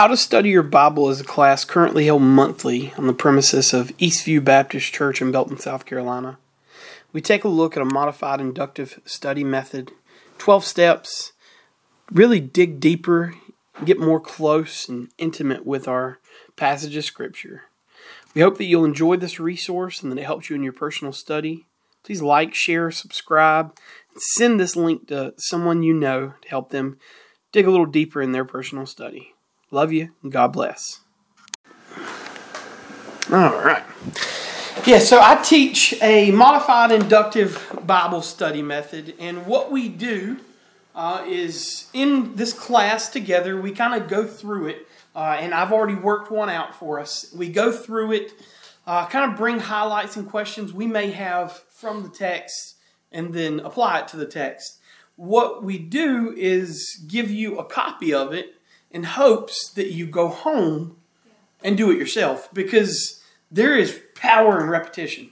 How to Study Your Bible is a class currently held monthly on the premises of Eastview Baptist Church in Belton, South Carolina. We take a look at a modified inductive study method, 12 steps, really dig deeper, get more close and intimate with our passage of Scripture. We hope that you'll enjoy this resource and that it helps you in your personal study. Please like, share, subscribe, and send this link to someone you know to help them dig a little deeper in their personal study. Love you and God bless. All right. Yeah, so I teach a modified inductive Bible study method, and what we do uh, is in this class together, we kind of go through it, uh, and I've already worked one out for us. We go through it, uh, kind of bring highlights and questions we may have from the text, and then apply it to the text. What we do is give you a copy of it in hopes that you go home and do it yourself because there is power in repetition.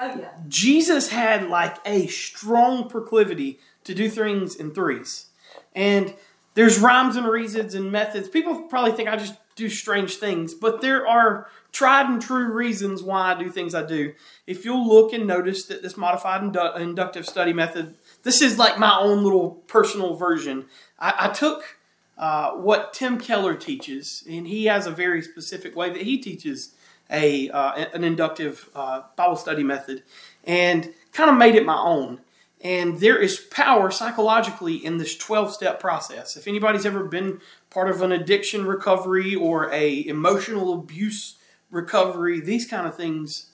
Oh yeah. Jesus had like a strong proclivity to do things in threes. And there's rhymes and reasons and methods. People probably think I just do strange things, but there are tried and true reasons why I do things I do. If you'll look and notice that this modified indu- inductive study method, this is like my own little personal version. I, I took uh, what Tim Keller teaches, and he has a very specific way that he teaches a uh, an inductive uh, Bible study method, and kind of made it my own. And there is power psychologically in this twelve step process. If anybody's ever been part of an addiction recovery or a emotional abuse recovery, these kind of things,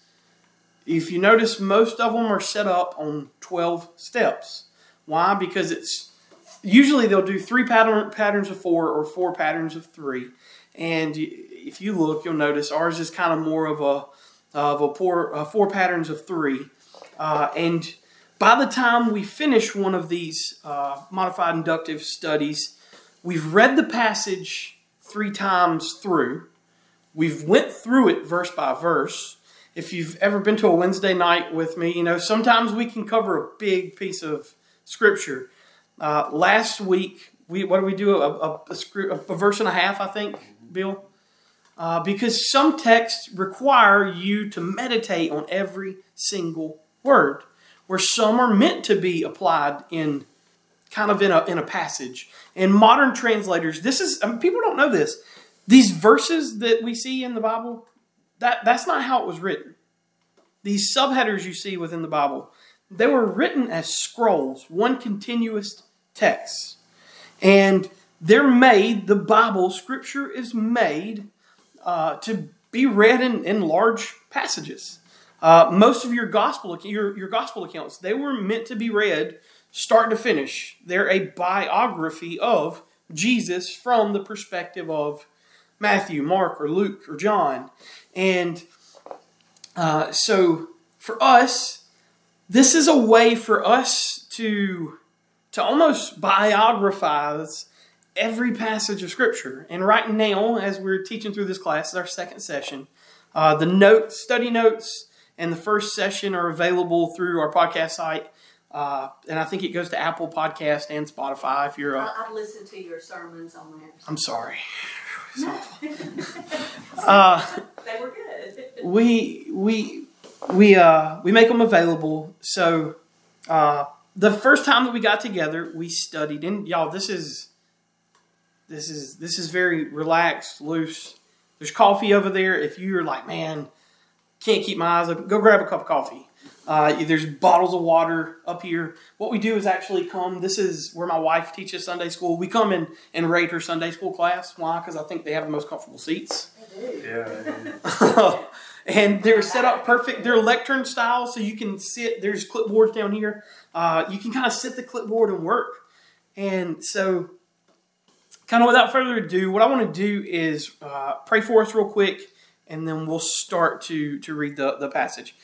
if you notice, most of them are set up on twelve steps. Why? Because it's usually they'll do three pattern, patterns of four or four patterns of three. And if you look, you'll notice ours is kind of more of a of a four, uh, four patterns of three. Uh, and by the time we finish one of these uh, modified inductive studies, we've read the passage three times through. We've went through it verse by verse. If you've ever been to a Wednesday night with me, you know sometimes we can cover a big piece of scripture. Uh, last week, we what did we do? A, a, a, a, verse and a half, I think, Bill. Uh, because some texts require you to meditate on every single word, where some are meant to be applied in kind of in a in a passage. And modern translators, this is I mean, people don't know this. These verses that we see in the Bible, that that's not how it was written. These subheaders you see within the Bible, they were written as scrolls, one continuous text. And they're made, the Bible, Scripture is made uh, to be read in, in large passages. Uh, most of your gospel your, your gospel accounts they were meant to be read start to finish. They're a biography of Jesus from the perspective of Matthew, Mark, or Luke, or John. And uh, so for us, this is a way for us to, to almost biographize every passage of Scripture. And right now, as we're teaching through this class, is our second session. Uh, the notes, study notes, and the first session are available through our podcast site. Uh, and I think it goes to Apple Podcast and Spotify. If you're, a, I've listened to your sermons on there. I'm sorry. uh, they were good. we we we uh we make them available. So uh, the first time that we got together, we studied. And y'all, this is this is this is very relaxed, loose. There's coffee over there. If you're like, man, can't keep my eyes open, go grab a cup of coffee. Uh, there's bottles of water up here. What we do is actually come. This is where my wife teaches Sunday school. We come in and rate her Sunday school class. Why? Because I think they have the most comfortable seats. Yeah. and they're set up perfect. They're lectern style, so you can sit. There's clipboards down here. Uh, you can kind of sit the clipboard and work. And so, kind of without further ado, what I want to do is uh, pray for us real quick, and then we'll start to to read the the passage.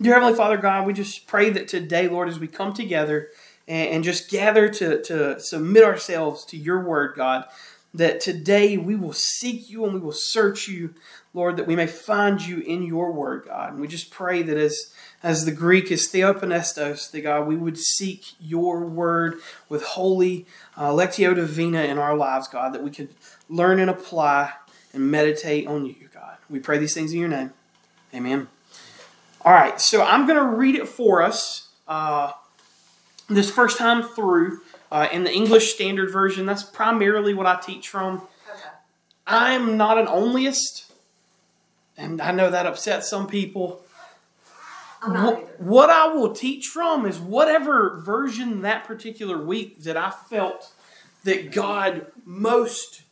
Dear Heavenly Father God, we just pray that today, Lord, as we come together and, and just gather to to submit ourselves to Your Word, God that today we will seek you and we will search you, Lord, that we may find you in your word, God. And we just pray that as, as the Greek is theopneustos, the God, we would seek your word with holy uh, lectio divina in our lives, God, that we could learn and apply and meditate on you, God. We pray these things in your name. Amen. All right, so I'm going to read it for us uh, this first time through uh, in the English Standard Version. That's primarily what I teach from. Okay. I'm not an onlyist, and I know that upsets some people. I'm not either. What I will teach from is whatever version that particular week that I felt that God most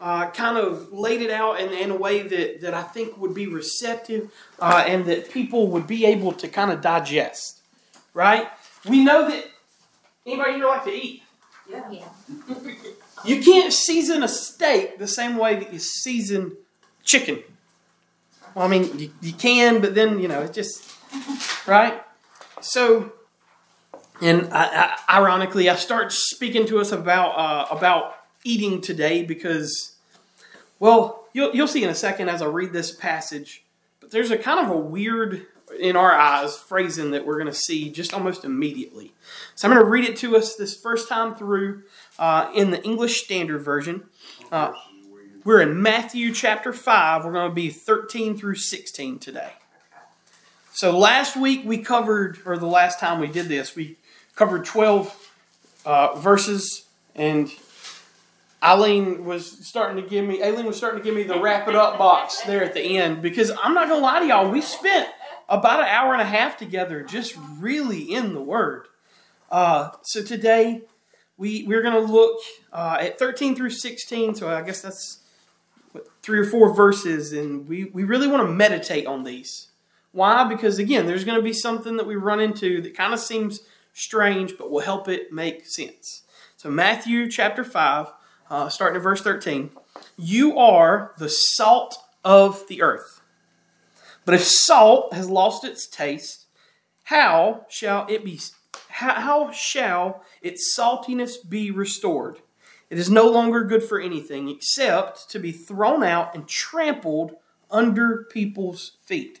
uh, kind of laid it out in, in a way that, that I think would be receptive uh, and that people would be able to kind of digest. Right? We know that anybody here like to eat. Yeah. You can't season a steak the same way that you season chicken. Well, I mean, you, you can, but then, you know, it just, right? So, and ironically, I start speaking to us about uh, about eating today because, well, you'll, you'll see in a second as I read this passage, but there's a kind of a weird, in our eyes, phrasing that we're going to see just almost immediately. So I'm going to read it to us this first time through uh, in the English Standard Version. Uh, we're in Matthew chapter 5. We're going to be 13 through 16 today. So last week we covered, or the last time we did this, we covered 12 uh, verses, and Eileen was starting to give me, Aileen was starting to give me the wrap it up box there at the end because I'm not to lie to y'all, we spent about an hour and a half together just really in the Word. Uh, so today we, we're to look uh, at 13 through 16, so I guess that's what, three or four verses, and we, we really want to meditate on these. Why? Because again, there's going to be something that we run into that kind of seems strange, but will help it make sense. So, Matthew chapter 5, uh, starting at verse 13. You are the salt of the earth. But if salt has lost its taste, how shall it be? How, how shall its saltiness be restored? It is no longer good for anything except to be thrown out and trampled under people's feet.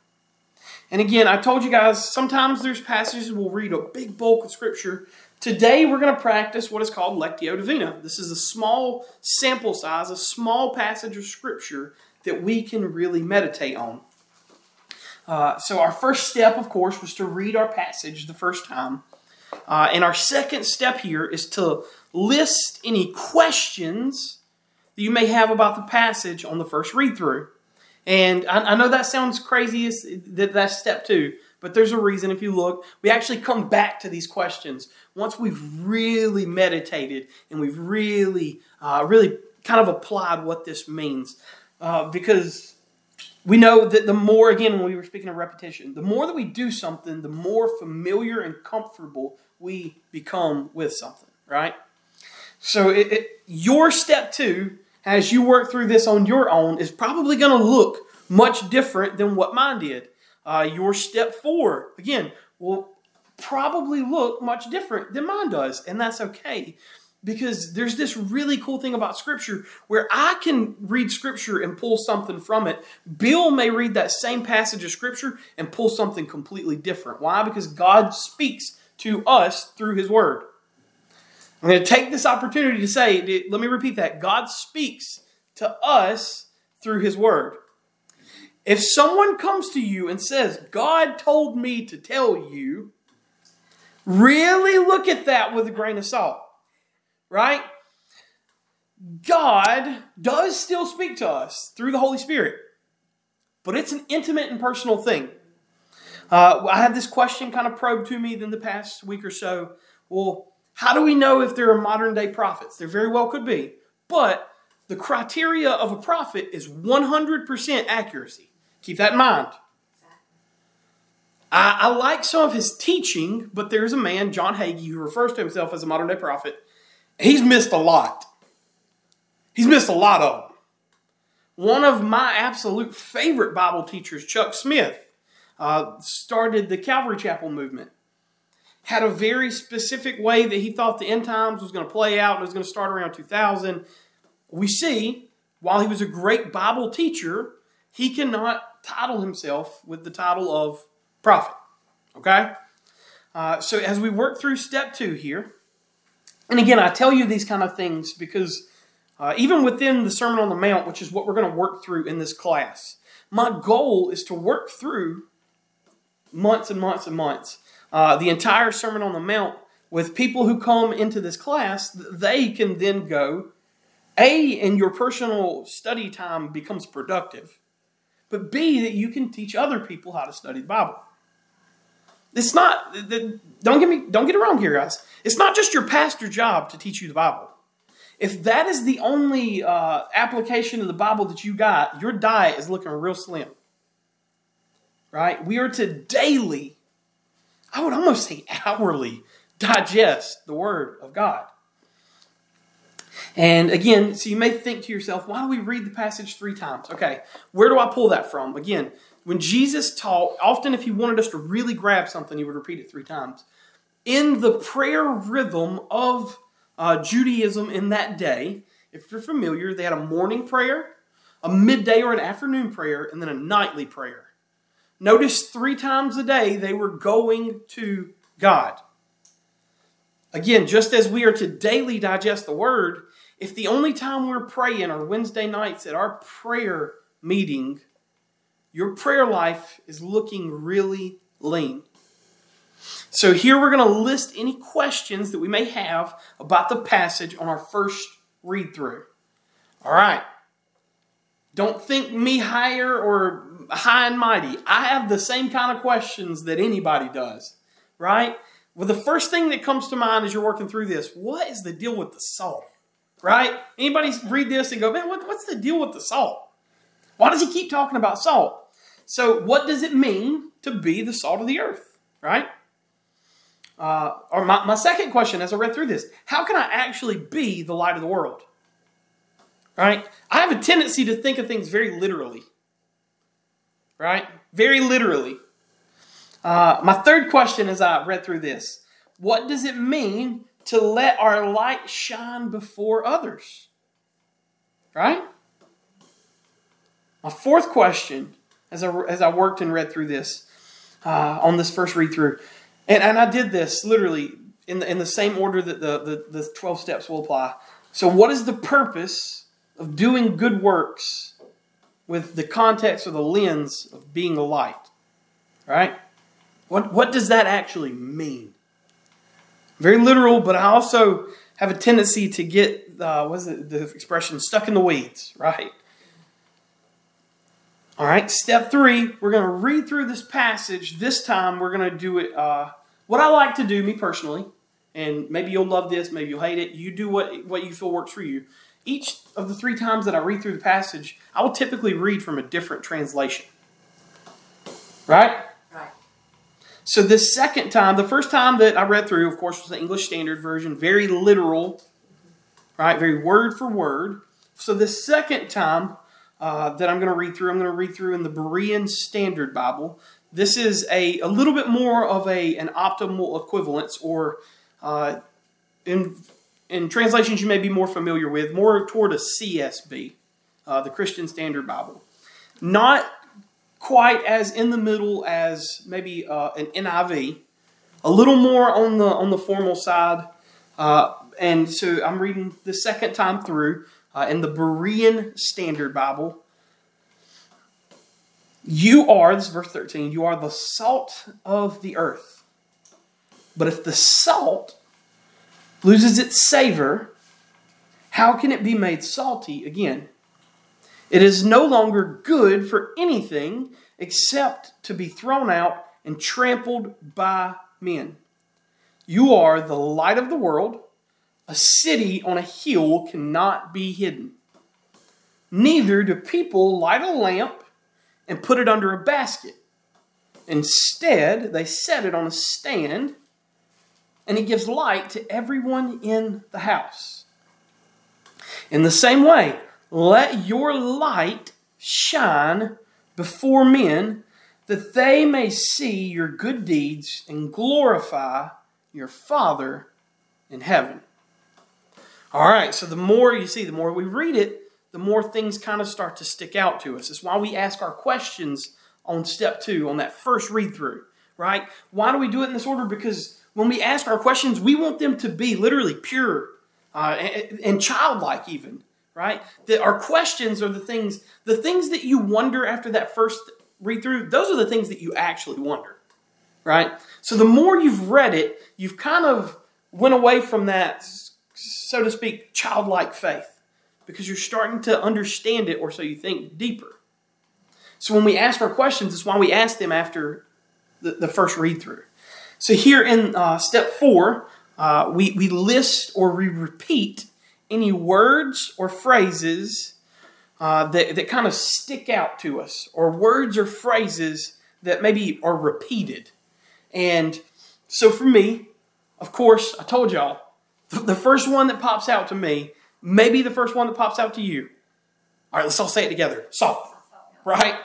And again, I told you guys, sometimes there's passages we'll read a big bulk of Scripture. Today, we're going to practice what is called Lectio Divina. This is a small sample size, a small passage of Scripture that we can really meditate on. Uh, so, our first step, of course, was to read our passage the first time. Uh, and our second step here is to list any questions that you may have about the passage on the first read through. And I, I know that sounds crazy, that that's step two, but there's a reason if you look. We actually come back to these questions once we've really meditated and we've really, uh, really kind of applied what this means. Uh, because we know that the more, again, when we were speaking of repetition, the more that we do something, the more familiar and comfortable we become with something, right? So it, it, your step two, as you work through this on your own, is probably going to look much different than what mine did. Uh, your step four, again, will probably look much different than mine does, and that's okay. Because there's this really cool thing about Scripture where I can read Scripture and pull something from it. Bill may read that same passage of Scripture and pull something completely different. Why? Because God speaks to us through His Word. I'm going to take this opportunity to say, let me repeat that. God speaks to us through His Word. If someone comes to you and says, God told me to tell you, really look at that with a grain of salt, right? God does still speak to us through the Holy Spirit, but it's an intimate and personal thing. Uh, I had this question kind of probed to me in the past week or so. Well, how do we know if there are modern day prophets? There very well could be. But the criteria of a prophet is 100% accuracy. Keep that in mind. I, I like some of his teaching, but there's a man, John Hagee, who refers to himself as a modern day prophet. He's missed a lot. He's missed a lot of them. One of my absolute favorite Bible teachers, Chuck Smith, uh, started the Calvary Chapel movement. Had a very specific way that he thought the end times was going to play out and was going to start around 2000. We see, while he was a great Bible teacher, he cannot title himself with the title of prophet. Okay? Uh, so as we work through step two here, and again, I tell you these kind of things because uh, even within the Sermon on the Mount, which is what we're going to work through in this class, my goal is to work through months and months and months uh, the entire Sermon on the Mount with people who come into this class. They can then go, A, in your personal study time becomes productive, but B, that you can teach other people how to study the Bible. It's not. Don't get me. Don't get it wrong here, guys. It's not just your pastor job to teach you the Bible. If that is the only uh, application of the Bible that you got, your diet is looking real slim. Right? We are to daily, I would almost say hourly, digest the Word of God. And again, so you may think to yourself, why do we read the passage three times? Okay, where do I pull that from? Again, when Jesus taught, often if he wanted us to really grab something, he would repeat it three times. In the prayer rhythm of uh, Judaism in that day, if you're familiar, they had a morning prayer, a midday or an afternoon prayer, and then a nightly prayer. Notice three times a day they were going to God. Again, just as we are to daily digest the word, if the only time we're praying are Wednesday nights at our prayer meeting, your prayer life is looking really lean. So, here we're going to list any questions that we may have about the passage on our first read through. All right. Don't think me higher or high and mighty. I have the same kind of questions that anybody does, right? Well, the first thing that comes to mind as you're working through this, what is the deal with the salt? Right? Anybody read this and go, man, what, what's the deal with the salt? Why does he keep talking about salt? So, what does it mean to be the salt of the earth? Right? Uh, or my, my second question as I read through this how can I actually be the light of the world? Right? I have a tendency to think of things very literally. Right? Very literally. Uh, my third question as I read through this what does it mean to let our light shine before others? Right? My fourth question as I, as I worked and read through this uh, on this first read through. And, and I did this literally in the, in the same order that the, the, the 12 steps will apply. So, what is the purpose of doing good works with the context or the lens of being a light? Right? What, what does that actually mean? Very literal, but I also have a tendency to get, uh, what is it, the expression, stuck in the weeds, right? All right, step three, we're going to read through this passage. This time, we're going to do it. Uh, what I like to do, me personally, and maybe you'll love this, maybe you'll hate it. You do what, what you feel works for you. Each of the three times that I read through the passage, I will typically read from a different translation. Right? Right. So, this second time, the first time that I read through, of course, was the English Standard Version, very literal, right? Very word for word. So, the second time, uh, that I'm going to read through. I'm going to read through in the Berean Standard Bible. This is a, a little bit more of a an optimal equivalence, or uh, in in translations you may be more familiar with, more toward a CSB, uh, the Christian Standard Bible. Not quite as in the middle as maybe uh, an NIV. A little more on the on the formal side, uh, and so I'm reading the second time through uh, in the Berean Standard Bible. You are, this is verse 13, you are the salt of the earth. But if the salt loses its savor, how can it be made salty again? It is no longer good for anything except to be thrown out and trampled by men. You are the light of the world. A city on a hill cannot be hidden. Neither do people light a lamp and put it under a basket. Instead, they set it on a stand, and it gives light to everyone in the house. In the same way, let your light shine before men that they may see your good deeds and glorify your Father in heaven. All right, so the more you see, the more we read it, the more things kind of start to stick out to us. It's why we ask our questions on step two, on that first read through, right? Why do we do it in this order? Because when we ask our questions, we want them to be literally pure uh, and, and childlike, even, right? That our questions are the things, the things that you wonder after that first read through, those are the things that you actually wonder, right? So the more you've read it, you've kind of went away from that, so to speak, childlike faith because you're starting to understand it, or so you think, deeper. So when we ask our questions, it's why we ask them after the, the first read through. So here in uh, step four, uh, we, we list or we repeat any words or phrases uh, that, that kind of stick out to us, or words or phrases that maybe are repeated. And so for me, of course, I told y'all, the first one that pops out to me, maybe the first one that pops out to you. All right, let's all say it together. Salt, right?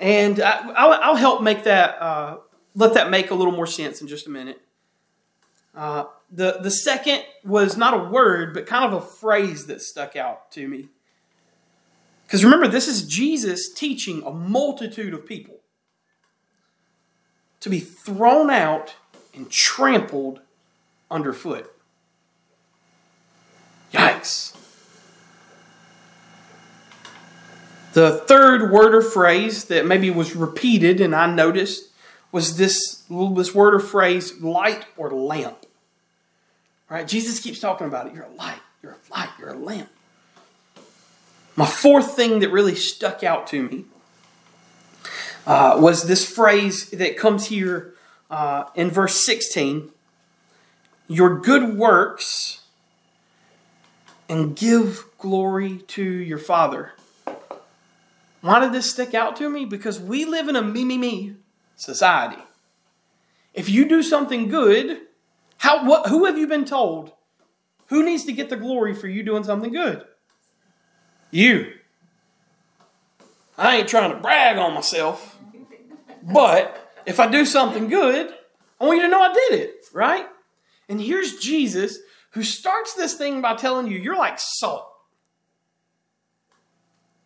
And I, will I'll help make that, uh, let that make a little more sense in just a minute. Uh, the, the second was not a word, but kind of a phrase that stuck out to me. Because remember, this is Jesus teaching a multitude of people to be thrown out and trampled underfoot. Yikes. The third word or phrase that maybe was repeated and I noticed was this, this word or phrase, light or lamp. Right? Jesus keeps talking about it. You're a light, you're a light, you're a lamp. My fourth thing that really stuck out to me uh, was this phrase that comes here uh, in verse 16 Your good works and give glory to your Father. Why did this stick out to me? Because we live in a me, me, me society. If you do something good, how, what, who have you been told? Who needs to get the glory for you doing something good? You. I ain't trying to brag on myself, but if I do something good, I want you to know I did it, right? And here's Jesus who starts this thing by telling you you're like salt.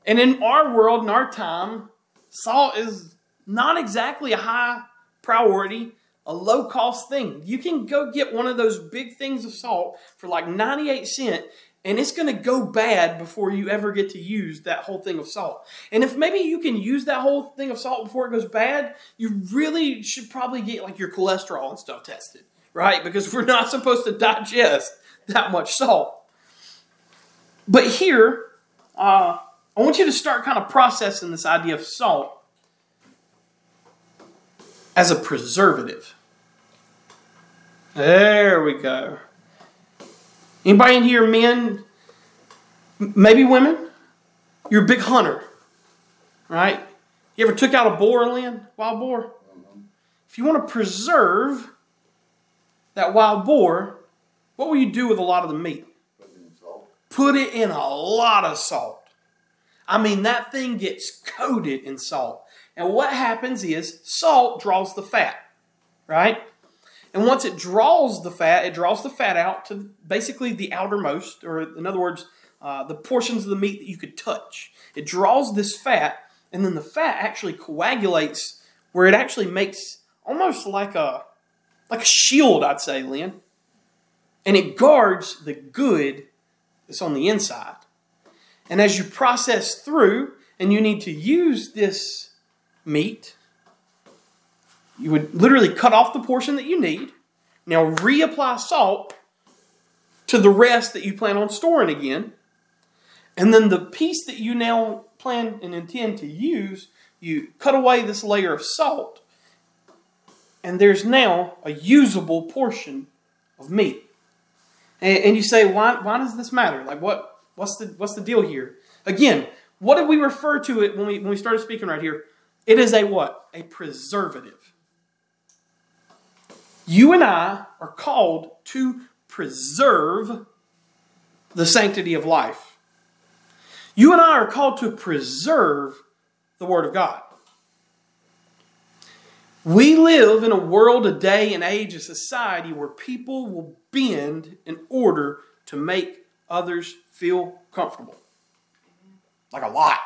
And in our world, in our time, salt is not exactly a high priority, a low cost thing. You can go get one of those big things of salt for like 98 cent and it's going to go bad before you ever get to use that whole thing of salt. And if maybe you can use that whole thing of salt before it goes bad, you really should probably get like your cholesterol and stuff tested right? Because we're not supposed to digest that much salt. But here, uh, I want you to start kind of processing this idea of salt as a preservative. There we go. Anybody in here, men, maybe women? You're a big hunter, right? You ever took out a boar, Lynn? Wild boar? If you want to preserve that wild boar, what will you do with a lot of the meat? Put it in a lot of salt. I mean, that thing gets coated in salt. And what happens is salt draws the fat, right? And once it draws the fat, it draws the fat out to basically the outermost, or in other words, uh, the portions of the meat that you could touch. It draws this fat, and then the fat actually coagulates where it actually makes almost like a like a shield, I'd say, Lynn. And it guards the good that's on the inside. And as you process through and you need to use this meat, you would literally cut off the portion that you need. Now reapply salt to the rest that you plan on storing again. And then the piece that you now plan and intend to use, you cut away this layer of salt and there's now a usable portion of meat. And, and you say, why, why does this matter? Like, what, what's, the, what's the deal here? Again, what did we refer to it when we, when we started speaking right here? It is a what? A preservative. You and I are called to preserve the sanctity of life. You and I are called to preserve the Word of God. We live in a world, a day, an age, a society where people will bend in order to make others feel comfortable. Like a lot.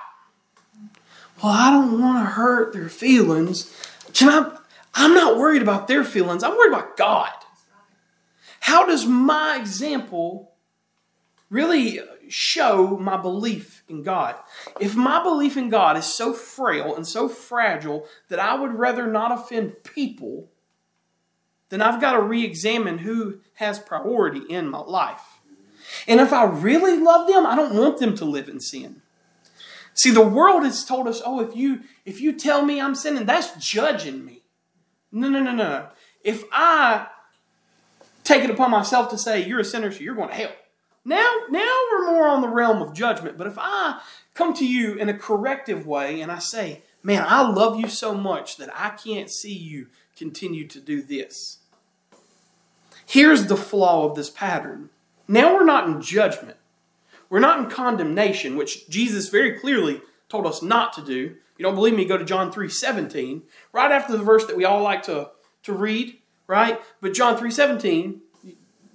Well, I don't want to hurt their feelings. Can I? I'm not worried about their feelings. I'm worried about God. How does my example really show my belief in God. If my belief in God is so frail and so fragile that I would rather not offend people, then I've got to re examine who has priority in my life. And if I really love them, I don't want them to live in sin. See, the world has told us, oh, if you if you tell me I'm sinning, that's judging me. No, no, no, no. If I take it upon myself to say you're a sinner, so you're going to hell. Now, now we're more on the realm of judgment. But if I come to you in a corrective way and I say, man, I love you so much that I can't see you continue to do this. Here's the flaw of this pattern. Now we're not in judgment. We're not in condemnation, which Jesus very clearly told us not to do. You don't believe me? Go to John 3 17, right after the verse that we all like to, to read, right? But John 3 17,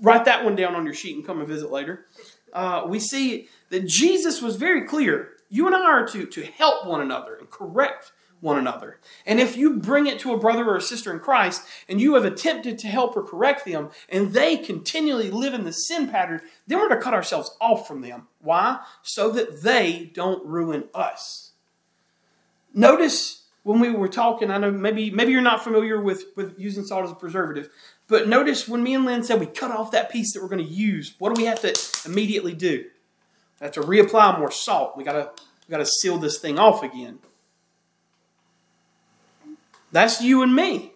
write that one down on your sheet and come and visit later. Uh, we see that Jesus was very clear. You and I are to, to help one another and correct one another. And if you bring it to a brother or a sister in Christ and you have attempted to help or correct them and they continually live in the sin pattern, then we're to cut ourselves off from them. Why? So that they don't ruin us. Notice when we were talking, I know maybe maybe you're not familiar with, with using salt as a preservative, but notice when me and Lynn said we cut off that piece that we're going to use, what do we have to immediately do? We have to reapply more salt. We gotta we gotta seal this thing off again. That's you and me.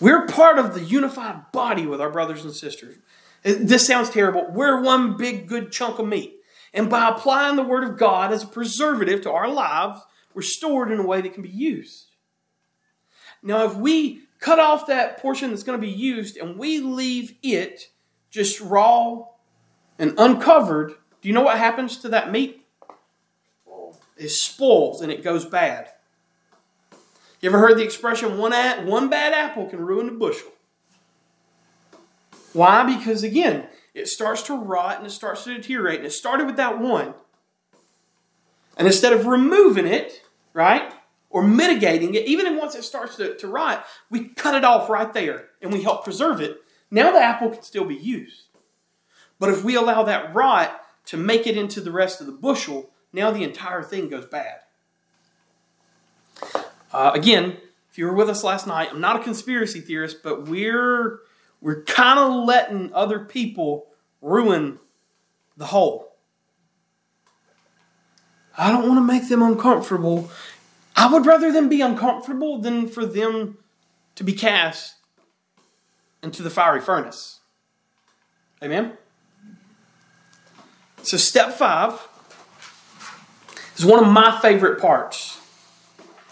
We're part of the unified body with our brothers and sisters. This sounds terrible. We're one big good chunk of meat. And by applying the Word of God as a preservative to our lives, we're stored in a way that can be used. Now, if we cut off that portion that's going to be used and we leave it just raw and uncovered, do you know what happens to that meat? It spoils and it goes bad. You ever heard the expression one, at, one bad apple can ruin a bushel? Why? Because again, it starts to rot and it starts to deteriorate. And it started with that one. And instead of removing it, right, or mitigating it, even once it starts to, to rot, we cut it off right there and we help preserve it. Now the apple can still be used. But if we allow that rot to make it into the rest of the bushel, now the entire thing goes bad. Uh, again, if you were with us last night, I'm not a conspiracy theorist, but we're we're kind of letting other people ruin the whole. I don't want to make them uncomfortable. I would rather them be uncomfortable than for them to be cast into the fiery furnace. Amen? So, step five is one of my favorite parts.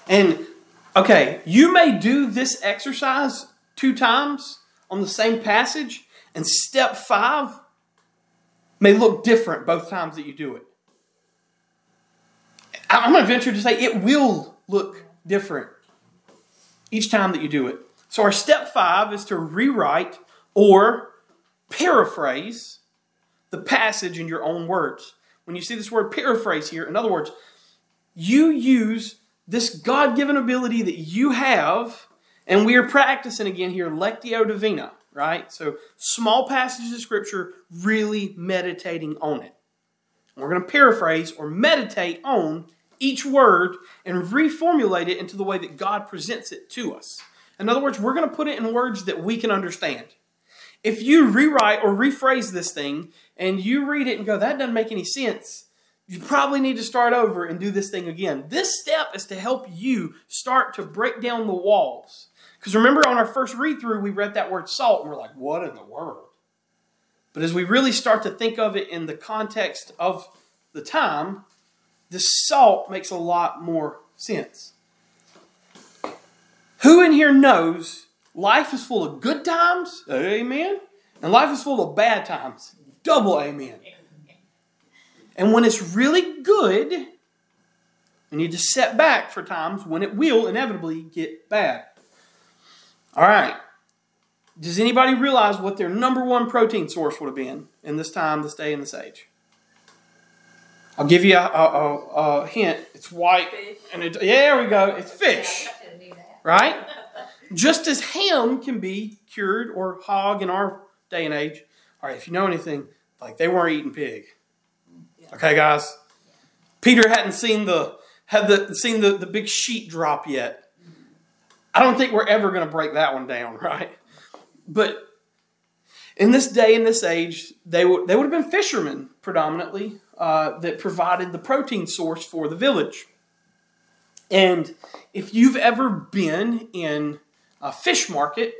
And, okay, you may do this exercise two times on the same passage, and step five may look different both times that you do it. I'm going to venture to say it will look different each time that you do it. So, our step five is to rewrite or paraphrase the passage in your own words. When you see this word paraphrase here, in other words, you use this God given ability that you have, and we are practicing again here, Lectio Divina, right? So, small passages of Scripture, really meditating on it. We're going to paraphrase or meditate on each word and reformulate it into the way that God presents it to us. In other words, we're going to put it in words that we can understand. If you rewrite or rephrase this thing and you read it and go, that doesn't make any sense, you probably need to start over and do this thing again. This step is to help you start to break down the walls. Because remember, on our first read through, we read that word salt and we're like, what in the world? But as we really start to think of it in the context of the time, the salt makes a lot more sense. Who in here knows life is full of good times? Amen. And life is full of bad times. Double amen. And when it's really good, we need to set back for times when it will inevitably get bad. All right. Does anybody realize what their number one protein source would have been in this time, this day, and this age? I'll give you a, a, a, hint. It's white, Fish. and it, yeah, there we go. It's fish, I didn't do that. right? Just as ham can be cured, or hog in our day and age. All right, if you know anything, like they weren't eating pig. Okay, guys. Peter hadn't seen the had the seen the, the big sheet drop yet. I don't think we're ever going to break that one down, right? But in this day and this age, they would they would have been fishermen predominantly uh, that provided the protein source for the village. And if you've ever been in a fish market,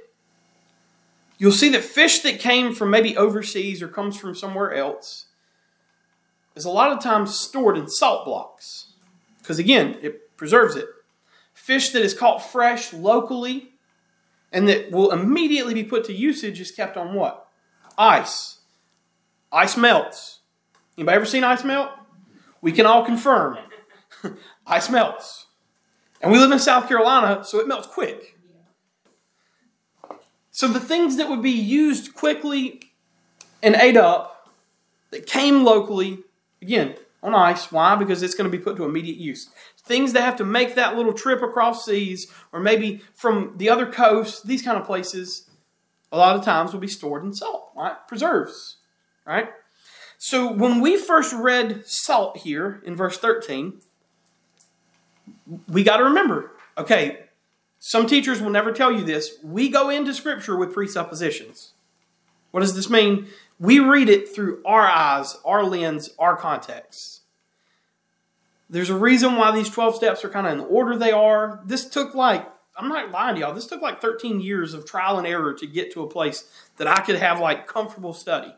you'll see that fish that came from maybe overseas or comes from somewhere else is a lot of times stored in salt blocks. Because again it preserves it. Fish that is caught fresh locally and that will immediately be put to usage is kept on what? Ice. Ice melts. Anybody ever seen ice melt? We can all confirm ice melts. And we live in south carolina so it melts quick. So the things that would be used quickly and ate up that came locally Again, on ice. Why? Because it's going to be put to immediate use. Things that have to make that little trip across seas, or maybe from the other coast, these kind of places, a lot of times will be stored in salt, right? Preserves, right? So when we first read salt here in verse 13, we got to remember, okay, some teachers will never tell you this. We go into Scripture with presuppositions. What does this mean? We read it through our eyes, our lens, our context. There's a reason why these 12 steps are kind of in the order they are. This took like, I'm not lying to y'all, this took like 13 years of trial and error to get to a place that I could have like comfortable study.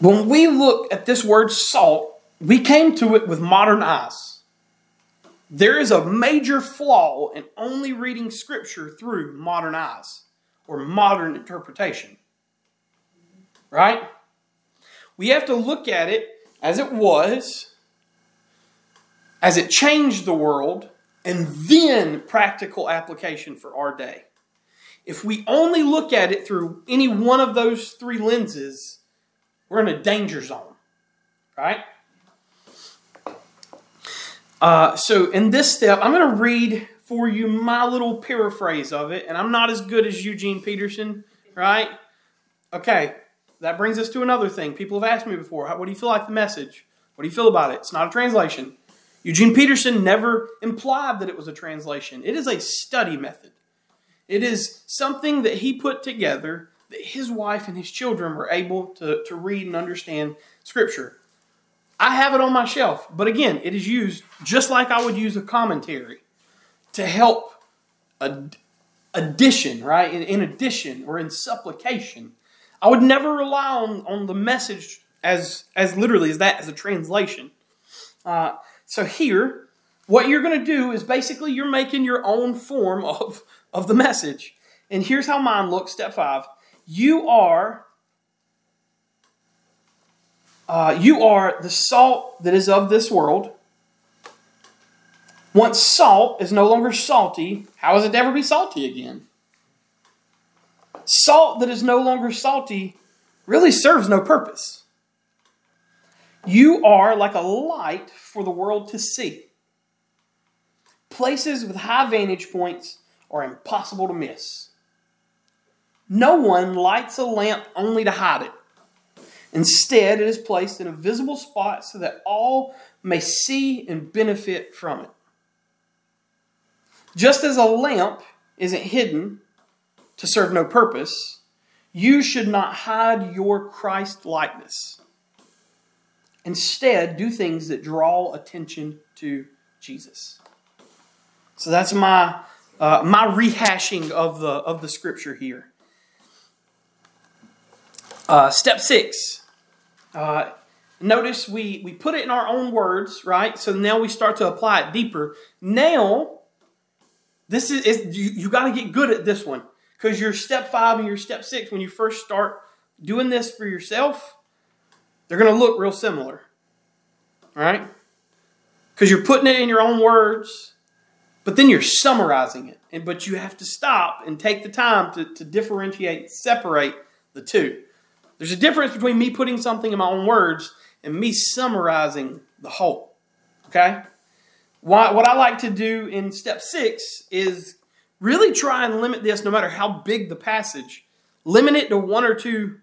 When we look at this word salt, we came to it with modern eyes. There is a major flaw in only reading scripture through modern eyes or modern interpretation. Right? We have to look at it as it was, as it changed the world, and then practical application for our day. If we only look at it through any one of those three lenses, we're in a danger zone. Right? Uh, so, in this step, I'm going to read for you my little paraphrase of it, and I'm not as good as Eugene Peterson, right? Okay, that brings us to another thing. People have asked me before, what do you feel like the message? What do you feel about it? It's not a translation. Eugene Peterson never implied that it was a translation. It is a study method. It is something that he put together that his wife and his children were able to, to read and understand Scripture. I have it on my shelf, but again, it is used just like I would use a commentary to help ad- addition, right? In, in addition or in supplication. I would never rely on, on the message as, as literally as that, as a translation. Uh, so here, what you're going to do is basically you're making your own form of, of the message. And here's how mine looks, step five. You are uh, you are the salt that is of this world. Once salt is no longer salty, how is it to ever be salty again? Salt that is no longer salty really serves no purpose. You are like a light for the world to see. Places with high vantage points are impossible to miss. No one lights a lamp only to hide it. Instead, it is placed in a visible spot so that all may see and benefit from it. Just as a lamp isn't hidden to serve no purpose, you should not hide your Christ likeness. Instead, do things that draw attention to Jesus. So that's my uh, my rehashing of the of the scripture here. Uh, step six. Uh, notice we we put it in our own words, right? So now we start to apply it deeper. Now, this is, is you, you got to get good at this one because your step five and your step six when you first start doing this for yourself, they're going to look real similar. Right? Because you're putting it in your own words, but then you're summarizing it. And but you have to stop and take the time to, to differentiate, separate the two. There's a difference between me putting something in my own words and me summarizing the whole. Okay? What I like to do in step six is really try and limit this no matter how big the passage. Limit it to one or two,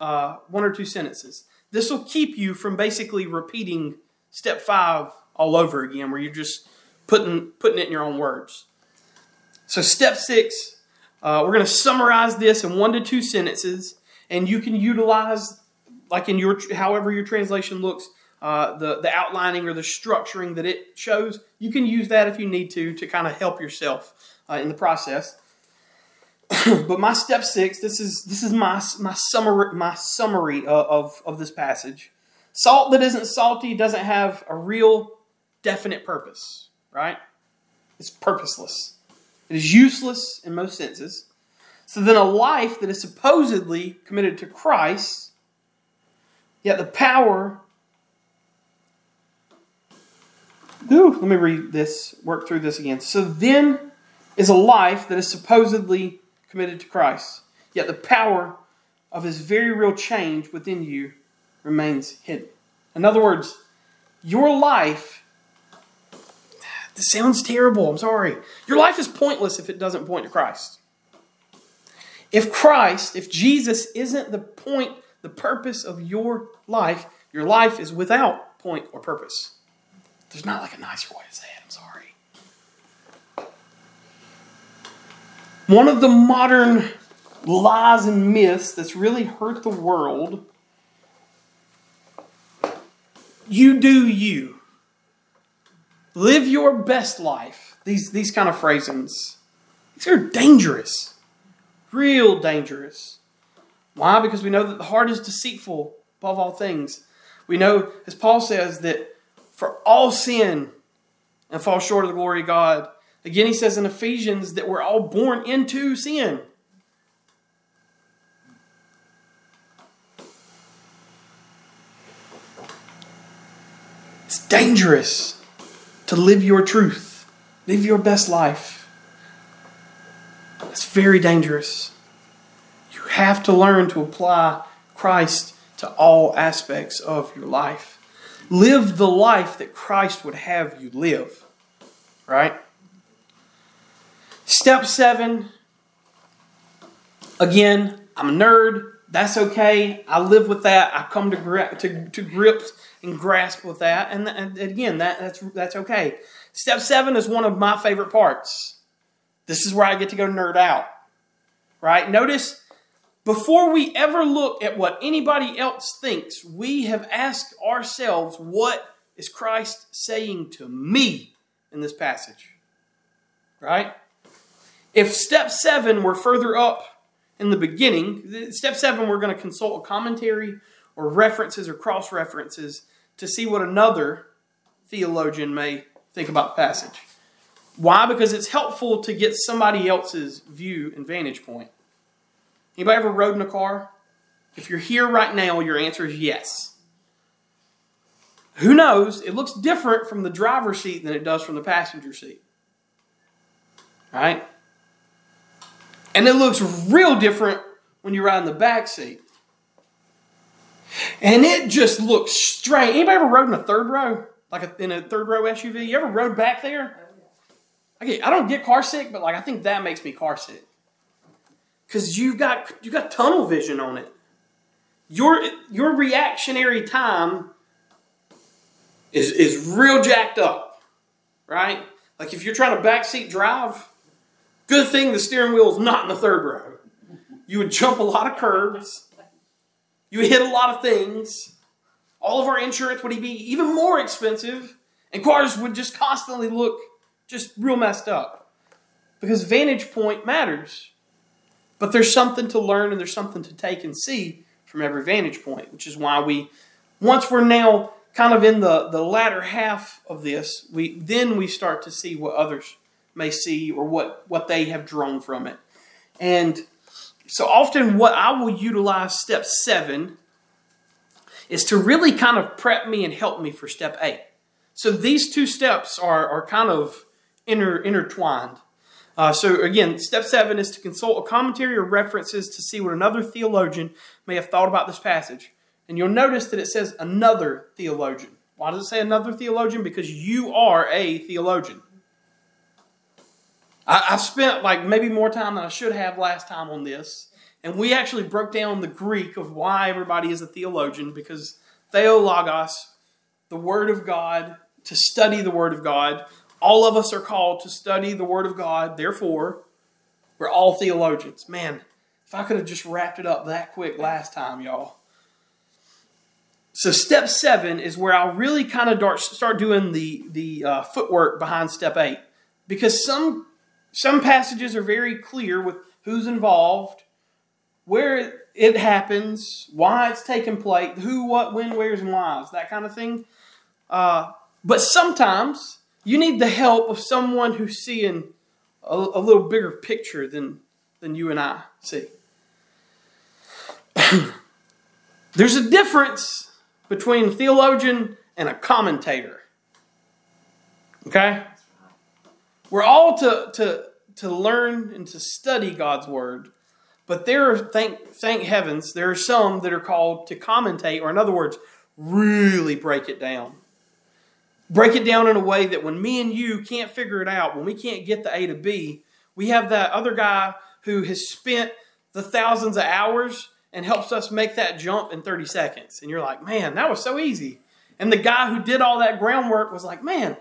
uh, one or two sentences. This will keep you from basically repeating step five all over again, where you're just putting putting it in your own words. So step six, uh, we're going to summarize this in one to two sentences, and you can utilize, like in your however your translation looks, uh, the the outlining or the structuring that it shows. You can use that if you need to to kind of help yourself uh, in the process. but my step six, this is this is my my summary my summary of, of, of this passage. Salt that isn't salty doesn't have a real definite purpose, right? It's purposeless. It is useless in most senses. So then, a life that is supposedly committed to Christ, yet the power. Ooh, let me read this, work through this again. So then is a life that is supposedly committed to Christ, yet the power of his very real change within you remains hidden. In other words, your life this sounds terrible. I'm sorry. Your life is pointless if it doesn't point to Christ. If Christ, if Jesus isn't the point, the purpose of your life, your life is without point or purpose. There's not like a nicer way to say it. I'm sorry. One of the modern lies and myths that's really hurt the world you do you. Live your best life. These, these kind of phrasings, these are dangerous. Real dangerous. Why? Because we know that the heart is deceitful above all things. We know, as Paul says, that for all sin and fall short of the glory of God. Again, he says in Ephesians that we're all born into sin. It's dangerous to live your truth, live your best life. It's very dangerous. You have to learn to apply Christ to all aspects of your life. Live the life that Christ would have you live. Right? Step seven. Again, I'm a nerd. That's okay. I live with that. I come to, gra- to, to grips and grasp with that. And, and again, that, that's, that's okay. Step seven is one of my favorite parts. This is where I get to go nerd out. Right? Notice before we ever look at what anybody else thinks, we have asked ourselves, what is Christ saying to me in this passage? Right? If step seven were further up in the beginning, step seven, we're going to consult a commentary or references or cross references to see what another theologian may think about the passage. Why? Because it's helpful to get somebody else's view and vantage point. Anybody ever rode in a car? If you're here right now, your answer is yes. Who knows? It looks different from the driver's seat than it does from the passenger seat. Right? And it looks real different when you ride in the back seat. And it just looks strange. Anybody ever rode in a third row? Like a, in a third row SUV? You ever rode back there? I, get, I don't get car sick, but like I think that makes me car sick. Cause you've got you got tunnel vision on it. Your your reactionary time is is real jacked up. Right? Like if you're trying to backseat drive, good thing the steering wheel is not in the third row. You would jump a lot of curbs you hit a lot of things. All of our insurance would be even more expensive, and cars would just constantly look just real messed up. Because vantage point matters. But there's something to learn and there's something to take and see from every vantage point, which is why we, once we're now kind of in the, the latter half of this, we then we start to see what others may see or what, what they have drawn from it. And so often, what I will utilize step seven is to really kind of prep me and help me for step eight. So these two steps are, are kind of inter, intertwined. Uh, so again, step seven is to consult a commentary or references to see what another theologian may have thought about this passage. And you'll notice that it says another theologian. Why does it say another theologian? Because you are a theologian. I, I spent like maybe more time than I should have last time on this. And we actually broke down the Greek of why everybody is a theologian because theologos, the Word of God, to study the Word of God. All of us are called to study the Word of God. Therefore, we're all theologians. Man, if I could have just wrapped it up that quick last time, y'all. So step seven is where I'll really kind of start doing the the uh, footwork behind step eight, because some some passages are very clear with who's involved, where it happens, why it's taking place, who, what, when, where's, and why's, that kind of thing. Uh, but sometimes you need the help of someone who's seeing a, a little bigger picture than, than you and I see. There's a difference between a theologian and a commentator. Okay? We're all to, to, to learn and to study God's Word, but there are, thank, thank heavens, there are some that are called to commentate, or in other words, really break it down. Break it down in a way that when me and you can't figure it out, when we can't get the A to B, we have that other guy who has spent the thousands of hours and helps us make that jump in 30 seconds. And you're like, man, that was so easy. And the guy who did all that groundwork was like, man,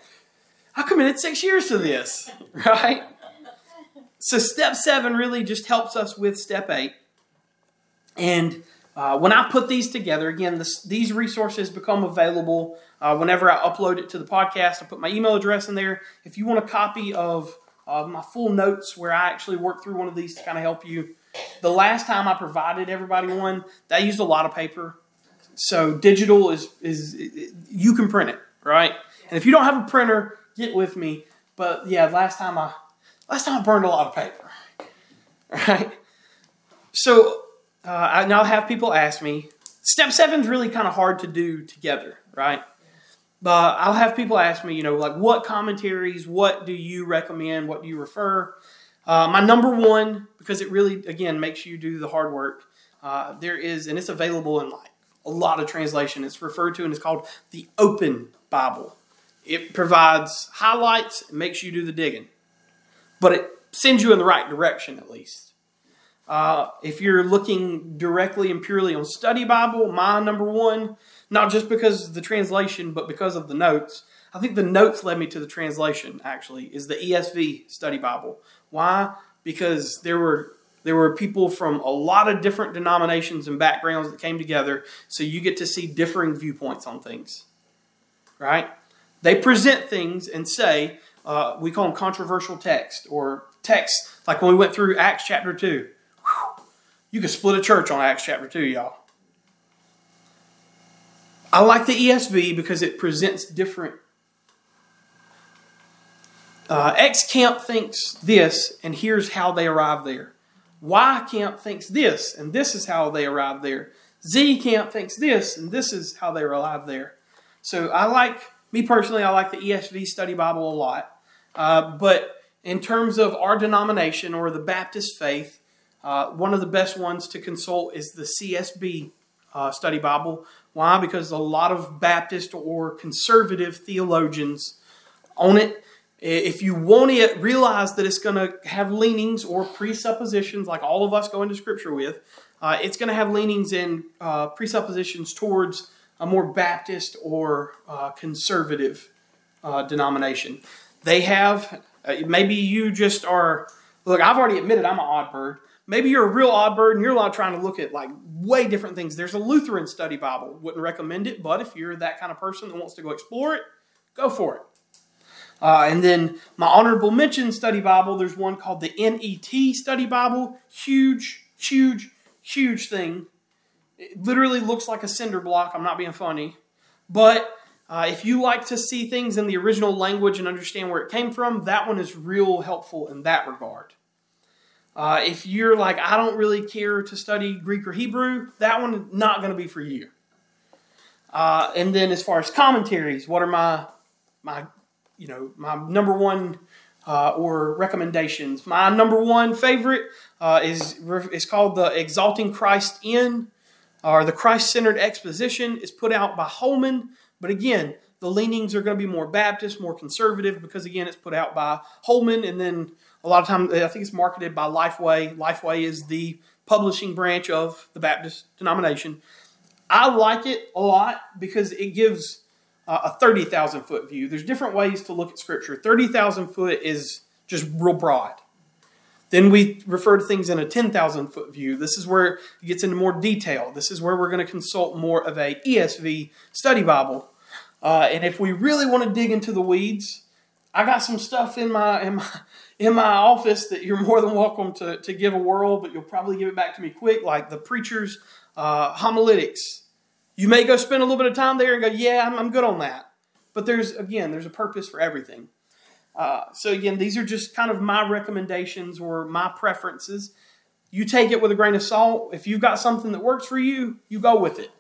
I committed six years to this, right? So step seven really just helps us with step eight. And uh, when I put these together, again, this, these resources become available uh, whenever I upload it to the podcast. I put my email address in there. If you want a copy of uh, my full notes where I actually work through one of these to kind of help you, the last time I provided everybody one, that used a lot of paper. So digital is is you can print it, right? And if you don't have a printer, get with me. But yeah, last time I last time I burned a lot of paper, right? So uh, I now have people ask me. Step seven is really kind of hard to do together, right? But I'll have people ask me, you know, like what commentaries, what do you recommend, what do you refer? Uh, my number one, because it really again makes you do the hard work. Uh, there is, and it's available in like a lot of translation. It's referred to and it's called the Open Bible. It provides highlights, makes you do the digging, but it sends you in the right direction at least. Uh, if you're looking directly and purely on study Bible, my number one, not just because of the translation, but because of the notes. I think the notes led me to the translation. Actually, is the ESV study Bible. Why? Because there were there were people from a lot of different denominations and backgrounds that came together, so you get to see differing viewpoints on things. Right? They present things and say, uh, we call them controversial text or text, like when we went through Acts chapter 2. You could split a church on Acts chapter 2, y'all. I like the ESV because it presents different. Uh, X camp thinks this, and here's how they arrive there. Y camp thinks this, and this is how they arrive there. Z camp thinks this, and this is how they arrive there. So I like me personally, I like the ESV Study Bible a lot. Uh, but in terms of our denomination or the Baptist faith, uh, one of the best ones to consult is the CSB uh, Study Bible. Why? Because a lot of Baptist or conservative theologians own it. If you want it, realize that it's going to have leanings or presuppositions, like all of us go into Scripture with. Uh, it's going to have leanings and uh, presuppositions towards a more Baptist or uh, conservative uh, denomination. They have, maybe you just are, look, I've already admitted I'm an odd bird. Maybe you're a real odd bird and you're a lot trying to look at like way different things. There's a Lutheran study Bible. Wouldn't recommend it, but if you're that kind of person that wants to go explore it, go for it. Uh, and then my honorable mention study Bible, there's one called the NET study Bible. Huge, huge, huge thing. It literally looks like a cinder block. I'm not being funny. But uh, if you like to see things in the original language and understand where it came from, that one is real helpful in that regard. Uh, if you're like, I don't really care to study Greek or Hebrew, that one not going to be for you. Uh, and then as far as commentaries, what are my my you know my number one uh, or recommendations? My number one favorite uh, is is called the Exalting Christ in or the Christ Centered Exposition. is put out by Holman, but again, the leanings are going to be more Baptist, more conservative because again, it's put out by Holman, and then a lot of times I think it's marketed by Lifeway. Lifeway is the publishing branch of the Baptist denomination. I like it a lot because it gives uh, a 30,000 foot view. There's different ways to look at Scripture. 30,000 foot is just real broad. Then we refer to things in a 10,000 foot view. This is where it gets into more detail. This is where we're going to consult more of a ESV study Bible. Uh, and if we really want to dig into the weeds, I got some stuff in my in my in my office that you're more than welcome to, to give a whirl, but you'll probably give it back to me quick, like the preacher's uh, homiletics. You may go spend a little bit of time there and go, yeah, I'm, I'm good on that. But there's, again, there's a purpose for everything. Uh, so, again, these are just kind of my recommendations or my preferences. You take it with a grain of salt. If you've got something that works for you, you go with it.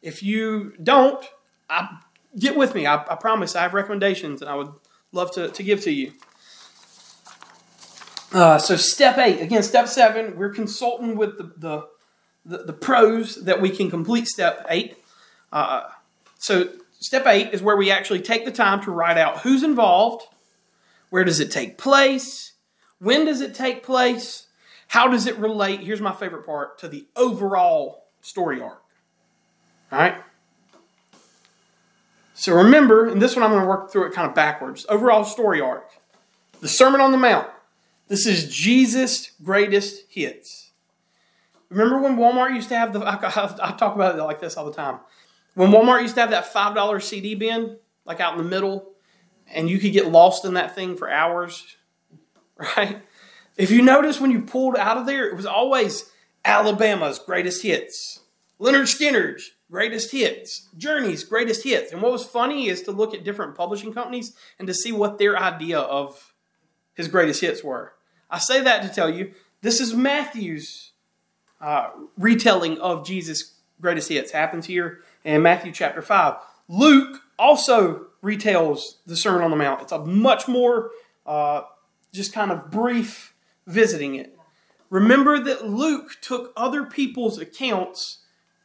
If you don't, I, get with me. I, I promise I have recommendations and I would love to, to give to you. Uh, so step eight, again, step seven, we're consulting with the, the, the, the pros that we can complete step eight. Uh, so step eight is where we actually take the time to write out who's involved, where does it take place, when does it take place, how does it relate, here's my favorite part, to the overall story arc. All right? So remember, and this one I'm going to work through it kind of backwards. Overall story arc. The Sermon on the Mount. This is Jesus' greatest hits. Remember when Walmart used to have the, I, talk about it like this all the time. When Walmart used to have that $5 CD bin, like out in the middle, and you could get lost in that thing for hours, right? If you notice when you pulled out of there, it was always Alabama's greatest hits, Lynyrd Skynyrd's greatest hits, Journey's greatest hits. And what was funny is to look at different publishing companies and to see what their idea of his greatest hits were. I say that to tell you this is Matthew's uh, retelling of Jesus' greatest hits. Happens here in Matthew chapter 5. Luke also retells the Sermon on the Mount. It's a much more uh, just kind of brief visiting it. Remember that Luke took other people's accounts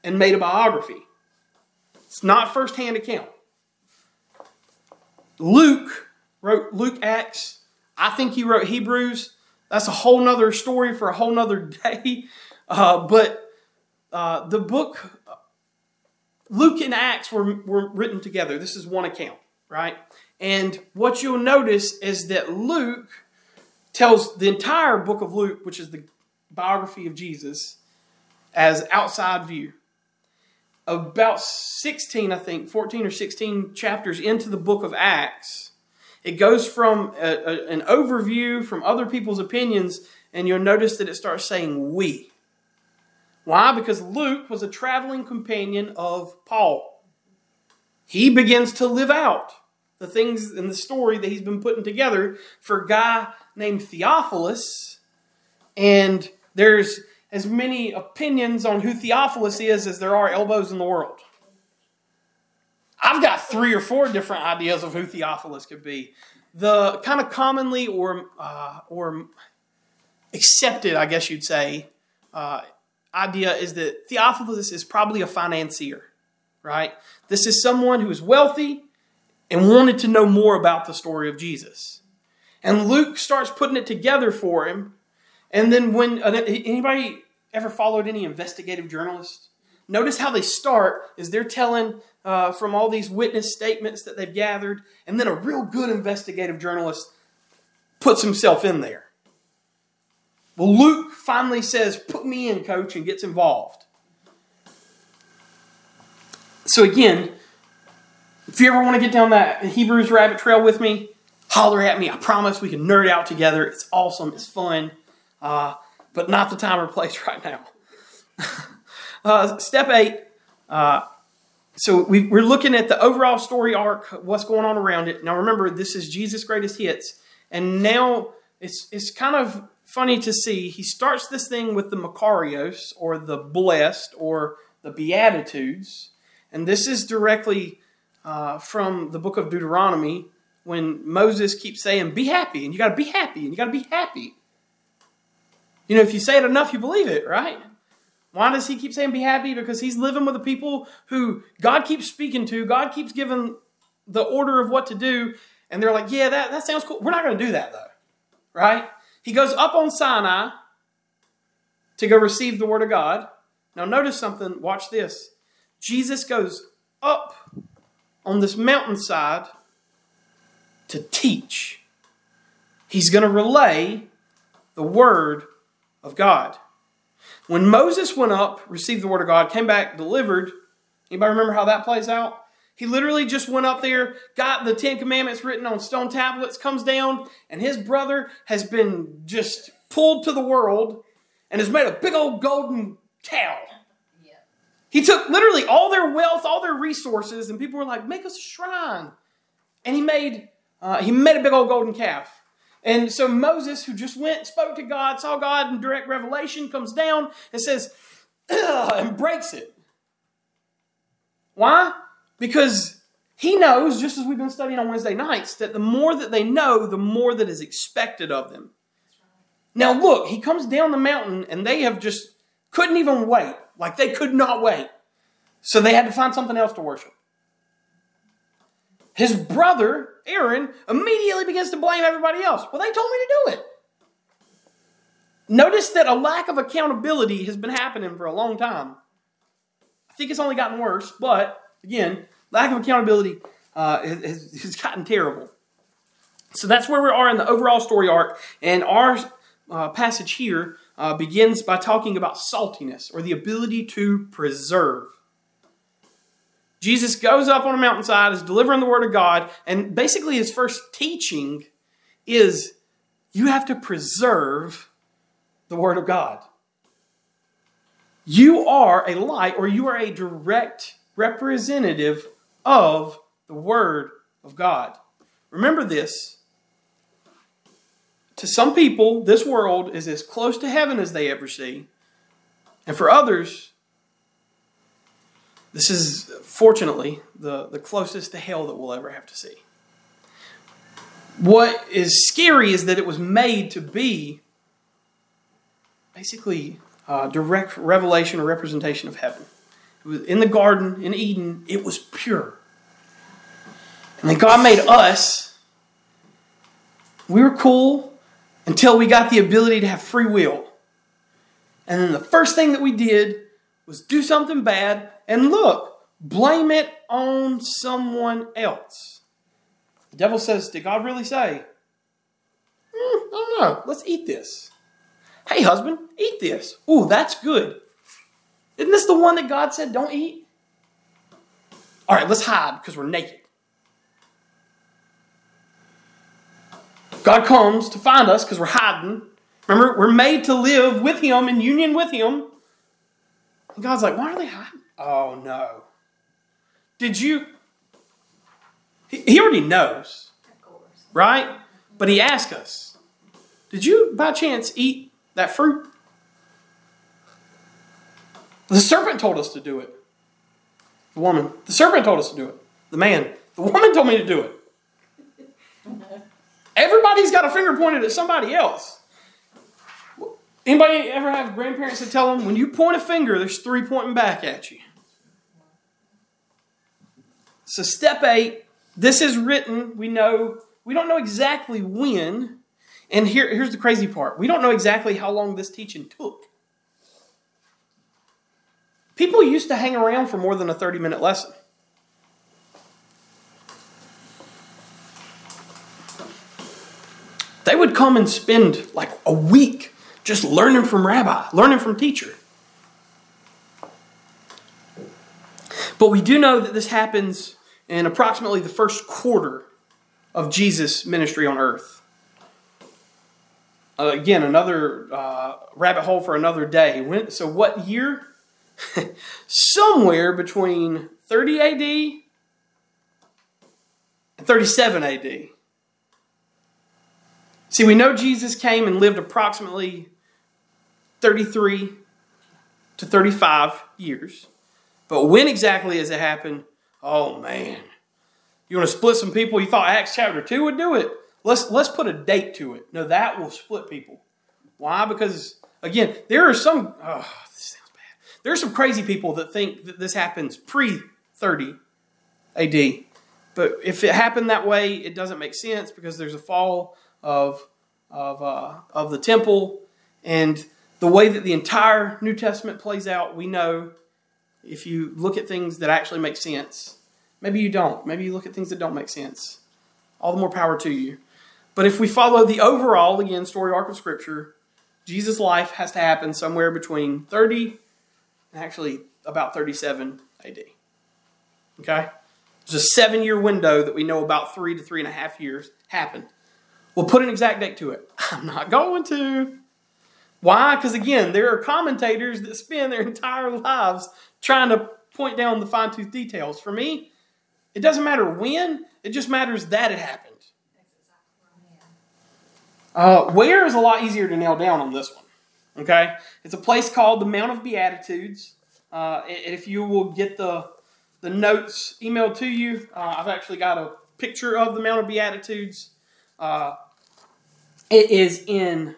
and made a biography. It's not firsthand account. Luke wrote Luke Acts. I think he wrote Hebrews. That's a whole nother story for a whole nother day. Uh, but uh, the book, Luke and Acts were, were written together. This is one account, right? And what you'll notice is that Luke tells the entire book of Luke, which is the biography of Jesus, as outside view. About 16, I think, 14 or 16 chapters into the book of Acts, it goes from a, a, an overview from other people's opinions, and you'll notice that it starts saying we. Why? Because Luke was a traveling companion of Paul. He begins to live out the things in the story that he's been putting together for a guy named Theophilus. And there's as many opinions on who Theophilus is as there are elbows in the world. I've got three or four different ideas of who Theophilus could be. The kind of commonly or uh, or accepted, I guess you'd say, uh, idea is that Theophilus is probably a financier, right? This is someone who is wealthy and wanted to know more about the story of Jesus. And Luke starts putting it together for him. And then when uh, anybody ever followed any investigative journalists? Notice how they start is they're telling uh, from all these witness statements that they've gathered, and then a real good investigative journalist puts himself in there. Well, Luke finally says, Put me in, coach, and gets involved. So, again, if you ever want to get down that Hebrews rabbit trail with me, holler at me. I promise we can nerd out together. It's awesome, it's fun, uh, but not the time or place right now. Uh, step eight uh, so we, are looking at the overall story arc, what's going on around it. Now remember, this is Jesus' greatest hits, and now it's it's kind of funny to see. He starts this thing with the Makarios, or the blessed, or the Beatitudes. And this is directly uh, from the book of Deuteronomy when Moses keeps saying, Be happy, and you got to be happy, and you got to be happy. You know, if you say it enough, you believe it, right? Why does he keep saying be happy? Because he's living with the people who God keeps speaking to, God keeps giving the order of what to do, and they're like, Yeah, that, that sounds cool. We're not going to do that, though, right? He goes up on Sinai to go receive the word of God. Now, notice something. Watch this. Jesus goes up on this mountainside to teach. He's going to relay the word of God. When Moses went up, received the word of God, came back delivered, anybody remember how that plays out? He literally just went up there, got the Ten Commandments written on stone tablets, comes down, and his brother has been just pulled to the world and has made a big old golden cow. He took literally all their wealth, all their resources, and people were like, "Make us a shrine." And he made uh, he made a big old golden calf. And so Moses, who just went, spoke to God, saw God in direct revelation, comes down and says, and breaks it. Why? Because he knows, just as we've been studying on Wednesday nights, that the more that they know, the more that is expected of them. Now, look, he comes down the mountain and they have just couldn't even wait. Like they could not wait. So they had to find something else to worship. His brother, Aaron, immediately begins to blame everybody else. Well, they told me to do it. Notice that a lack of accountability has been happening for a long time. I think it's only gotten worse, but again, lack of accountability uh, has, has gotten terrible. So that's where we are in the overall story arc. And our uh, passage here uh, begins by talking about saltiness or the ability to preserve. Jesus goes up on a mountainside, is delivering the word of God, and basically his first teaching is you have to preserve the word of God. You are a light or you are a direct representative of the word of God. Remember this. To some people, this world is as close to heaven as they ever see. And for others, this is fortunately the, the closest to hell that we'll ever have to see. What is scary is that it was made to be basically direct revelation or representation of heaven. It was in the garden in Eden, it was pure. And then God made us. We were cool until we got the ability to have free will. And then the first thing that we did was do something bad and look, blame it on someone else. The devil says, Did God really say? Mm, I don't know. Let's eat this. Hey, husband, eat this. Ooh, that's good. Isn't this the one that God said don't eat? All right, let's hide because we're naked. God comes to find us because we're hiding. Remember, we're made to live with Him in union with Him. And God's like, why are they hiding? Oh no. Did you? He already knows, right? But he asked us, did you by chance eat that fruit? The serpent told us to do it. The woman. The serpent told us to do it. The man. The woman told me to do it. Everybody's got a finger pointed at somebody else. Anybody ever have grandparents that tell them when you point a finger, there's three pointing back at you? So, step eight, this is written. We know we don't know exactly when, and here, here's the crazy part: we don't know exactly how long this teaching took. People used to hang around for more than a 30 minute lesson. They would come and spend like a week just learning from rabbi, learning from teacher. But we do know that this happens in approximately the first quarter of Jesus' ministry on earth. Uh, again, another uh, rabbit hole for another day. When, so, what year? Somewhere between 30 AD and 37 AD. See, we know Jesus came and lived approximately 33 to 35 years. But when exactly does it happen? Oh man. You want to split some people? You thought Acts chapter 2 would do it? Let's let's put a date to it. No, that will split people. Why? Because again, there are some oh, this sounds bad. There are some crazy people that think that this happens pre 30 AD. But if it happened that way, it doesn't make sense because there's a fall of of uh, of the temple and the way that the entire New Testament plays out. We know if you look at things that actually make sense. Maybe you don't. Maybe you look at things that don't make sense. All the more power to you. But if we follow the overall, again, story arc of Scripture, Jesus' life has to happen somewhere between 30 and actually about 37 AD. Okay? There's a seven year window that we know about three to three and a half years happened. We'll put an exact date to it. I'm not going to. Why? Because again, there are commentators that spend their entire lives trying to point down the fine tooth details. For me, it doesn't matter when, it just matters that it happened. Uh, where is a lot easier to nail down on this one. Okay? It's a place called the Mount of Beatitudes. Uh, if you will get the, the notes emailed to you, uh, I've actually got a picture of the Mount of Beatitudes. Uh, it is in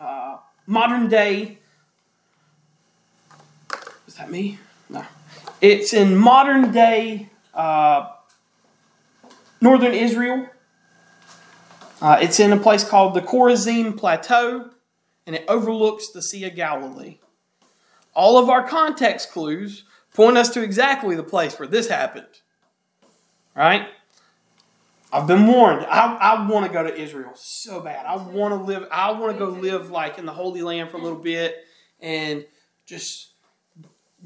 uh, modern day. Is that me? No. It's in modern day uh, northern Israel. Uh, it's in a place called the Chorazim Plateau, and it overlooks the Sea of Galilee. All of our context clues point us to exactly the place where this happened. Right? I've been warned. I, I want to go to Israel so bad. I want to live. I want to go live like in the Holy Land for a little bit and just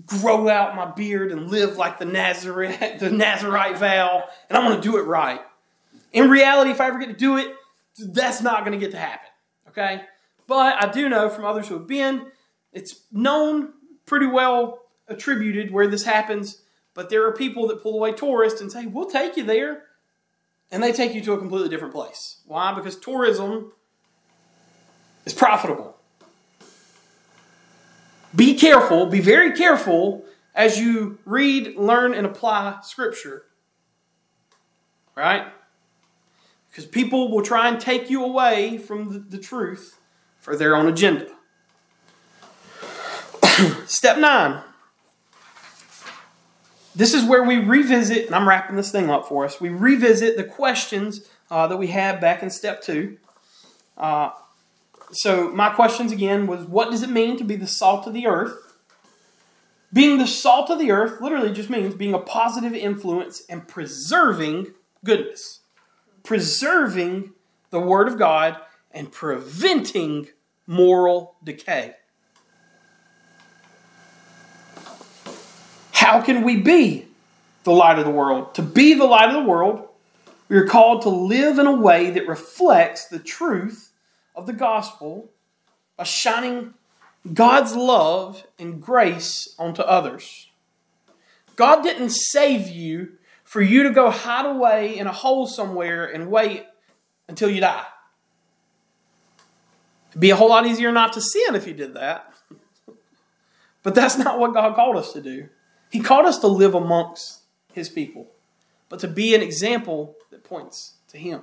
grow out my beard and live like the Nazarite, the Nazarite vow, and I want to do it right. In reality, if I ever get to do it, that's not going to get to happen. Okay? But I do know from others who have been, it's known pretty well attributed where this happens. But there are people that pull away tourists and say, we'll take you there. And they take you to a completely different place. Why? Because tourism is profitable. Be careful, be very careful as you read, learn, and apply Scripture. Right? Because people will try and take you away from the, truth for their own agenda. Step nine. This is where we revisit, and I'm wrapping this thing up for us. We revisit the questions uh, that we had back in step two. Uh, so, my questions again was what does it mean to be the salt of the earth? Being the salt of the earth literally just means being a positive influence and preserving goodness, preserving the Word of God, and preventing moral decay. How can we be the light of the world? To be the light of the world, we are called to live in a way that reflects the truth of the gospel by shining God's love and grace onto others. God didn't save you for you to go hide away in a hole somewhere and wait until you die. It'd be a whole lot easier not to sin if you did that. but that's not what God called us to do. He called us to live amongst His people, but to be an example that points to Him.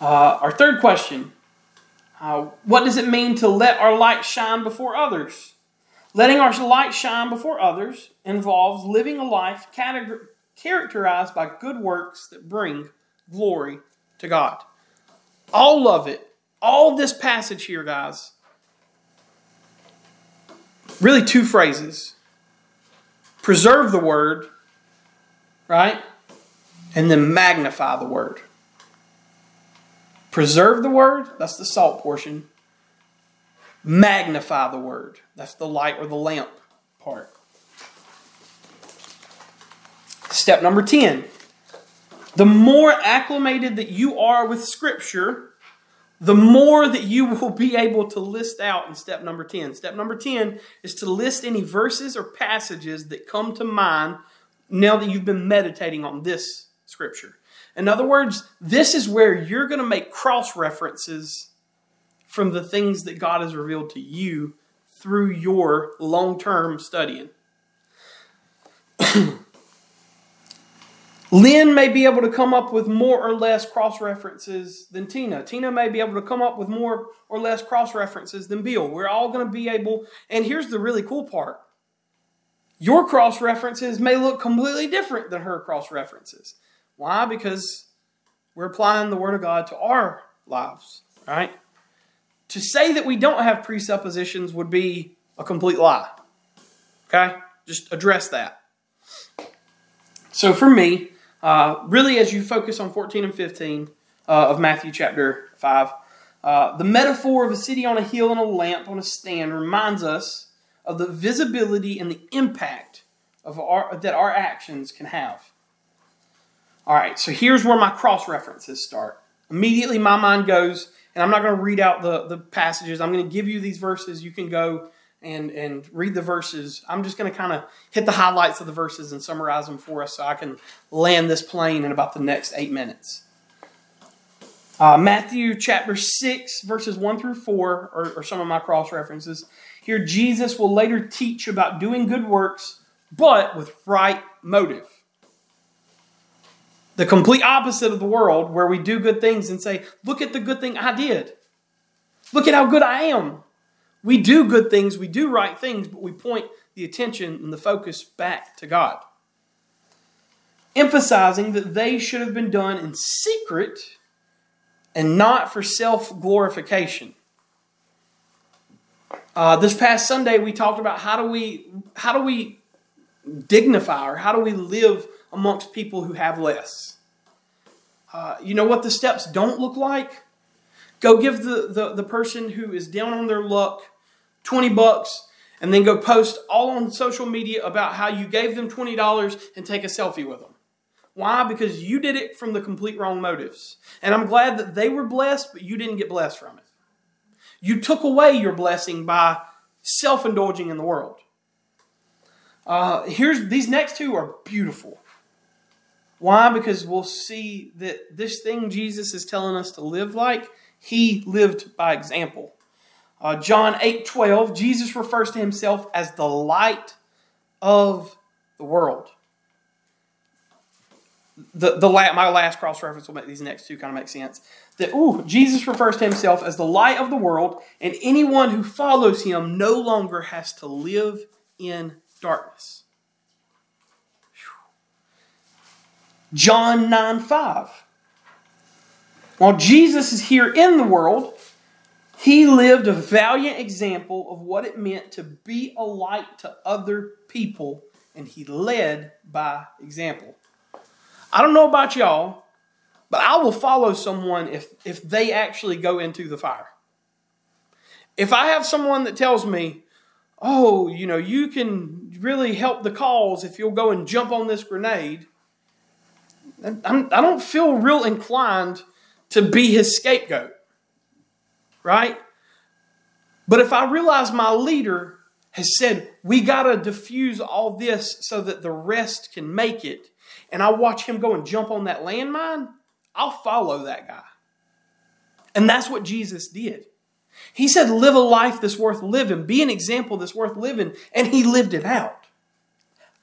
Uh, our third question uh, What does it mean to let our light shine before others? Letting our light shine before others involves living a life characterized by good works that bring glory to God. All of it, all this passage here, guys, really two phrases preserve the word, right? And then magnify the word. Preserve the word, that's the salt portion. Magnify the word, that's the light or the lamp part. Step number 10 the more acclimated that you are with Scripture, the more that you will be able to list out in step number 10. Step number 10 is to list any verses or passages that come to mind now that you've been meditating on this Scripture. In other words, this is where you're going to make cross references from the things that God has revealed to you through your long term studying. Lynn may be able to come up with more or less cross references than Tina. Tina may be able to come up with more or less cross references than Bill. We're all going to be able, and here's the really cool part your cross references may look completely different than her cross references. Why? Because we're applying the Word of God to our lives, right? To say that we don't have presuppositions would be a complete lie. Okay? Just address that. So for me, uh, really, as you focus on 14 and 15 uh, of Matthew chapter 5, uh, the metaphor of a city on a hill and a lamp on a stand reminds us of the visibility and the impact of our, that our actions can have. All right, so here's where my cross references start. Immediately, my mind goes, and I'm not going to read out the, the passages. I'm going to give you these verses. You can go and, and read the verses. I'm just going to kind of hit the highlights of the verses and summarize them for us so I can land this plane in about the next eight minutes. Uh, Matthew chapter 6, verses 1 through 4 are, are some of my cross references. Here, Jesus will later teach about doing good works, but with right motive. The complete opposite of the world where we do good things and say, Look at the good thing I did. Look at how good I am. We do good things, we do right things, but we point the attention and the focus back to God. Emphasizing that they should have been done in secret and not for self glorification. Uh, this past Sunday, we talked about how do we how do we dignify or how do we live amongst people who have less. Uh, you know what the steps don't look like? Go give the, the, the person who is down on their luck 20 bucks and then go post all on social media about how you gave them $20 and take a selfie with them. Why? Because you did it from the complete wrong motives. And I'm glad that they were blessed, but you didn't get blessed from it. You took away your blessing by self indulging in the world. Uh, here's these next two are beautiful. Why? Because we'll see that this thing Jesus is telling us to live like, he lived by example. Uh, John 8 12, Jesus refers to himself as the light of the world. The, the my last cross reference will make these next two kind of make sense. That ooh, Jesus refers to himself as the light of the world, and anyone who follows him no longer has to live in darkness. John 9 5. While Jesus is here in the world, he lived a valiant example of what it meant to be a light to other people, and he led by example. I don't know about y'all, but I will follow someone if, if they actually go into the fire. If I have someone that tells me, oh, you know, you can really help the cause if you'll go and jump on this grenade, I'm, I do not feel real inclined to be his scapegoat right? But if I realize my leader has said, we got to diffuse all this so that the rest can make it, and I watch him go and jump on that landmine, I'll follow that guy. And that's what Jesus did. He said, live a life that's worth living, be an example that's worth living, and he lived it out.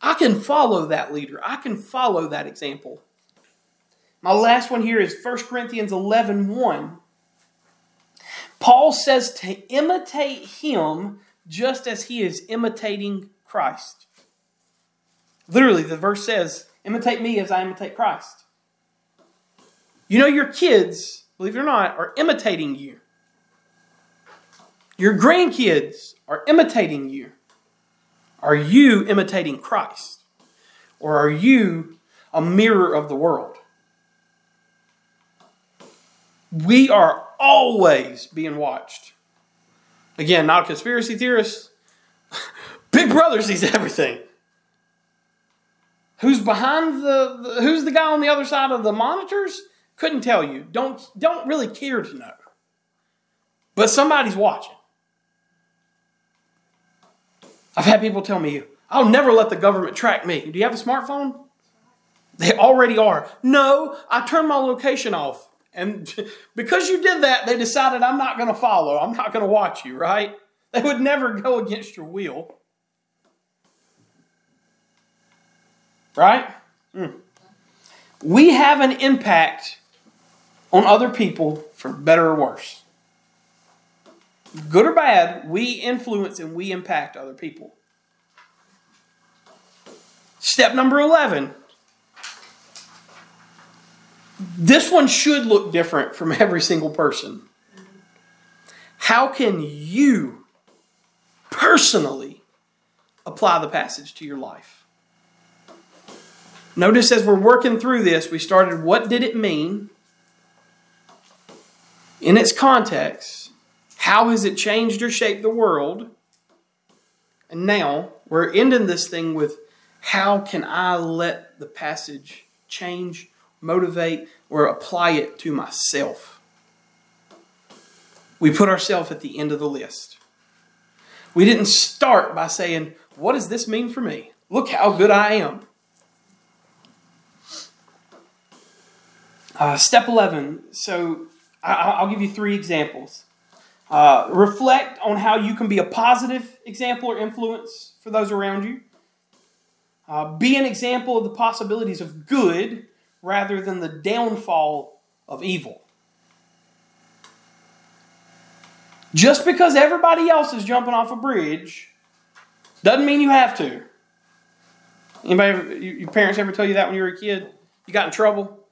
I can follow that leader, I can follow that example. My last one here is 1 Corinthians 11 1. Paul says to imitate him just as he is imitating Christ. Literally, the verse says, imitate me as I imitate Christ. You know, your kids, believe it or not, are imitating you. Your grandkids are imitating you. Are you imitating Christ? Or are you a mirror of the world? We are always being watched. Again, not a conspiracy theorist. Big Brother sees everything. Who's behind the, the, who's the guy on the other side of the monitors? Couldn't tell you. Don't don't really care to know. But somebody's watching. I've had people tell me, "I'll never let the government track me." Do you have a smartphone? They already are. No, I turn my location off. And because you did that, they decided I'm not going to follow. I'm not going to watch you, right? They would never go against your will. Right? Mm. We have an impact on other people for better or worse. Good or bad, we influence and we impact other people. Step number 11. This one should look different from every single person. How can you personally apply the passage to your life? Notice as we're working through this, we started what did it mean in its context? How has it changed or shaped the world? And now we're ending this thing with how can I let the passage change, motivate, or apply it to myself? We put ourselves at the end of the list. We didn't start by saying, What does this mean for me? Look how good I am. Uh, step 11. So I, will give you three examples. Uh, reflect on how you can be a positive example or influence for those around you. Uh, be an example of the possibilities of good rather than the downfall of evil. Just because everybody else is jumping off a bridge doesn't mean you have to. Anybody, your parents ever tell you that when you were a kid? You got in trouble?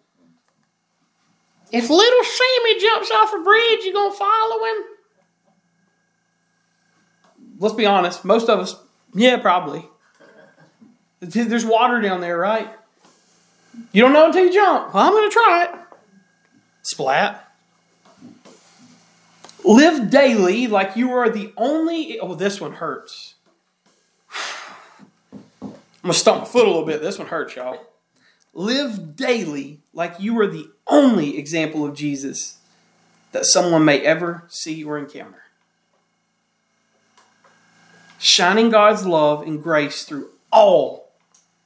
If little Sammy jumps off a bridge, you gonna follow him? Let's be honest, most of us, yeah, probably. There's water down there, right? You don't know until you jump. Well, I'm gonna try it. Splat. Live daily like you are the only. Oh, this one hurts. I'm gonna stomp my foot a little bit. This one hurts, y'all. Live daily like you are the only example of Jesus that someone may ever see or encounter. Shining God's love and grace through all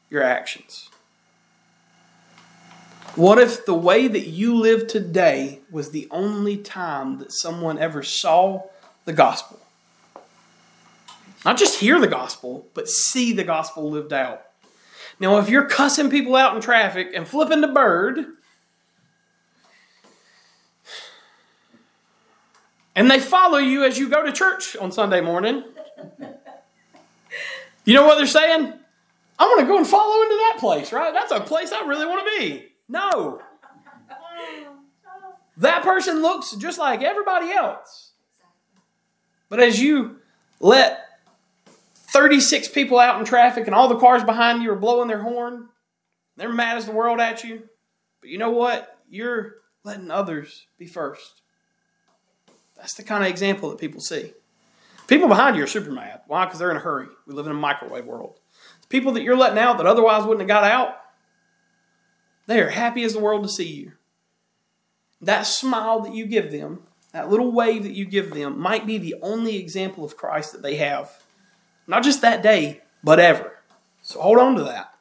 your actions. What if the way that you live today was the only time that someone ever saw the gospel? Not just hear the gospel, but see the gospel lived out. Now, if you're cussing people out in traffic and flipping the bird, and they follow you as you go to church on Sunday morning, you know what they're saying? I'm going to go and follow into that place, right? That's a place I really want to be. No. That person looks just like everybody else. But as you let 36 people out in traffic and all the cars behind you are blowing their horn. They're mad as the world at you. But you know what? You're letting others be first. That's the kind of example that people see. People behind you are super mad. Why? Because they're in a hurry. We live in a microwave world. The People that you're letting out that otherwise wouldn't have got out, they are happy as the world to see you. That smile that you give them, that little wave that you give them, might be the only example of Christ that they have. Not just that day, but ever. So hold on to that.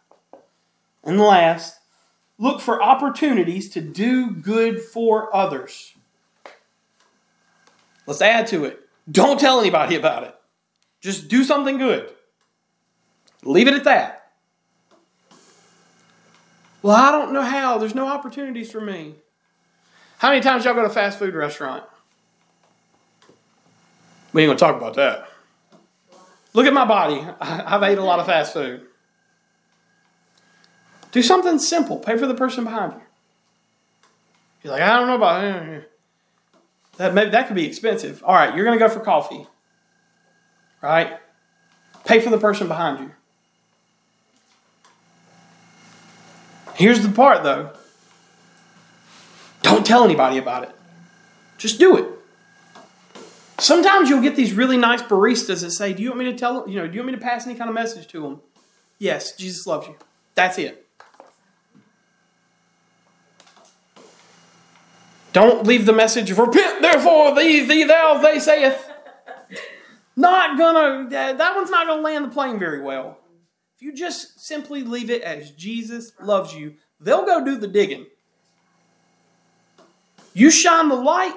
And last, look for opportunities to do good for others. Let's add to it. Don't tell anybody about it. Just do something good. Leave it at that. Well, I don't know how. There's no opportunities for me. How many times y'all go to a fast food restaurant? We ain't gonna talk about that. Look at my body. I've ate a lot of fast food. Do something simple. Pay for the person behind you. You're like, I don't know about it. That maybe that could be expensive. All right, you're to go for coffee. Right? Pay for the person behind you. Here's the part though. Don't tell anybody about it. Just do it. Sometimes you'll get these really nice baristas that say, "Do you want me to tell you know? Do you want me to pass any kind of message to them?" Yes, Jesus loves you. That's it. Don't leave the message of repent, therefore thee, thee, thou, they saith. Not gonna. That one's not gonna land the plane very well. If you just simply leave it as Jesus loves you, they'll go do the digging. You shine the light,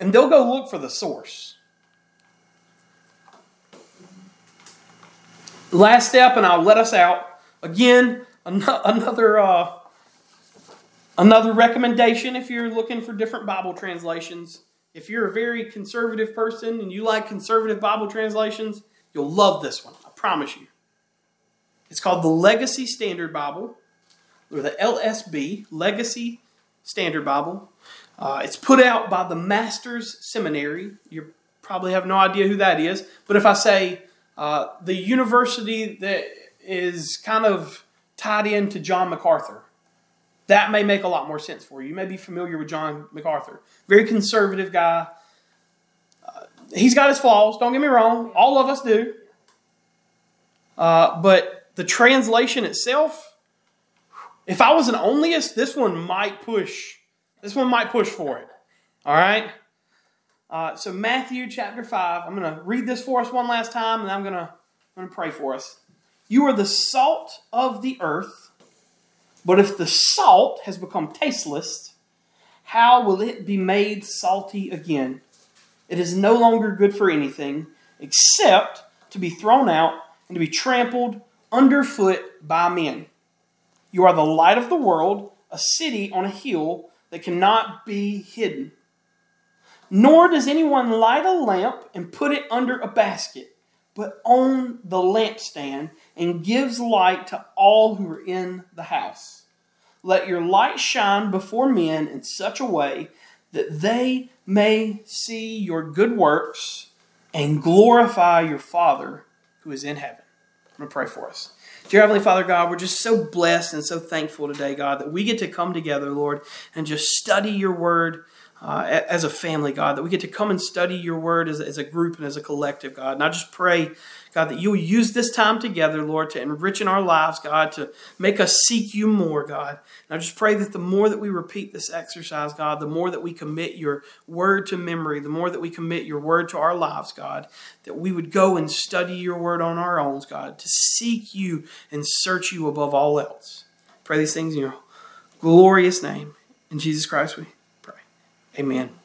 and they'll go look for the source. Last step, and I'll let us out. Again, another uh, another recommendation if you're looking for different Bible translations. If you're a very conservative person and you like conservative Bible translations, you'll love this one. I promise you. It's called the Legacy Standard Bible, or the LSB, Legacy Standard Bible. Uh, it's put out by the Masters Seminary. You probably have no idea who that is, but if I say uh, the university that is kind of tied into John MacArthur, that may make a lot more sense for you. You may be familiar with John MacArthur, very conservative guy. Uh, he's got his flaws. Don't get me wrong; all of us do. Uh, but the translation itself, if I was an onlyist, this one might push. This one might push for it. All right. Uh, so Matthew chapter five. I'm going to read this for us one last time, and I'm going to I'm going to pray for us. You are the salt of the earth, but if the salt has become tasteless, how will it be made salty again? It is no longer good for anything except to be thrown out and to be trampled underfoot by men. You are the light of the world, a city on a hill that cannot be hidden. Nor does anyone light a lamp and put it under a basket, but on the lampstand and gives light to all who are in the house. Let your light shine before men in such a way that they may see your good works and glorify your Father who is in heaven. Going to pray for us. Dear Heavenly Father, God, we're just so blessed and so thankful today, God, that we get to come together, Lord, and just study your word uh, as a family, God, that we get to come and study your word as, as a group and as a collective, God. And I just pray, God, that you'll use this time together, Lord, to enrich in our lives, God, to make us seek you more, God. And I just pray that the more that we repeat this exercise, God, the more that we commit your word to memory, the more that we commit your word to our lives, God, that we would go and study your word on our own, God, to seek you and search you above all else. Pray these things in your glorious name. In Jesus Christ we pray. Amen.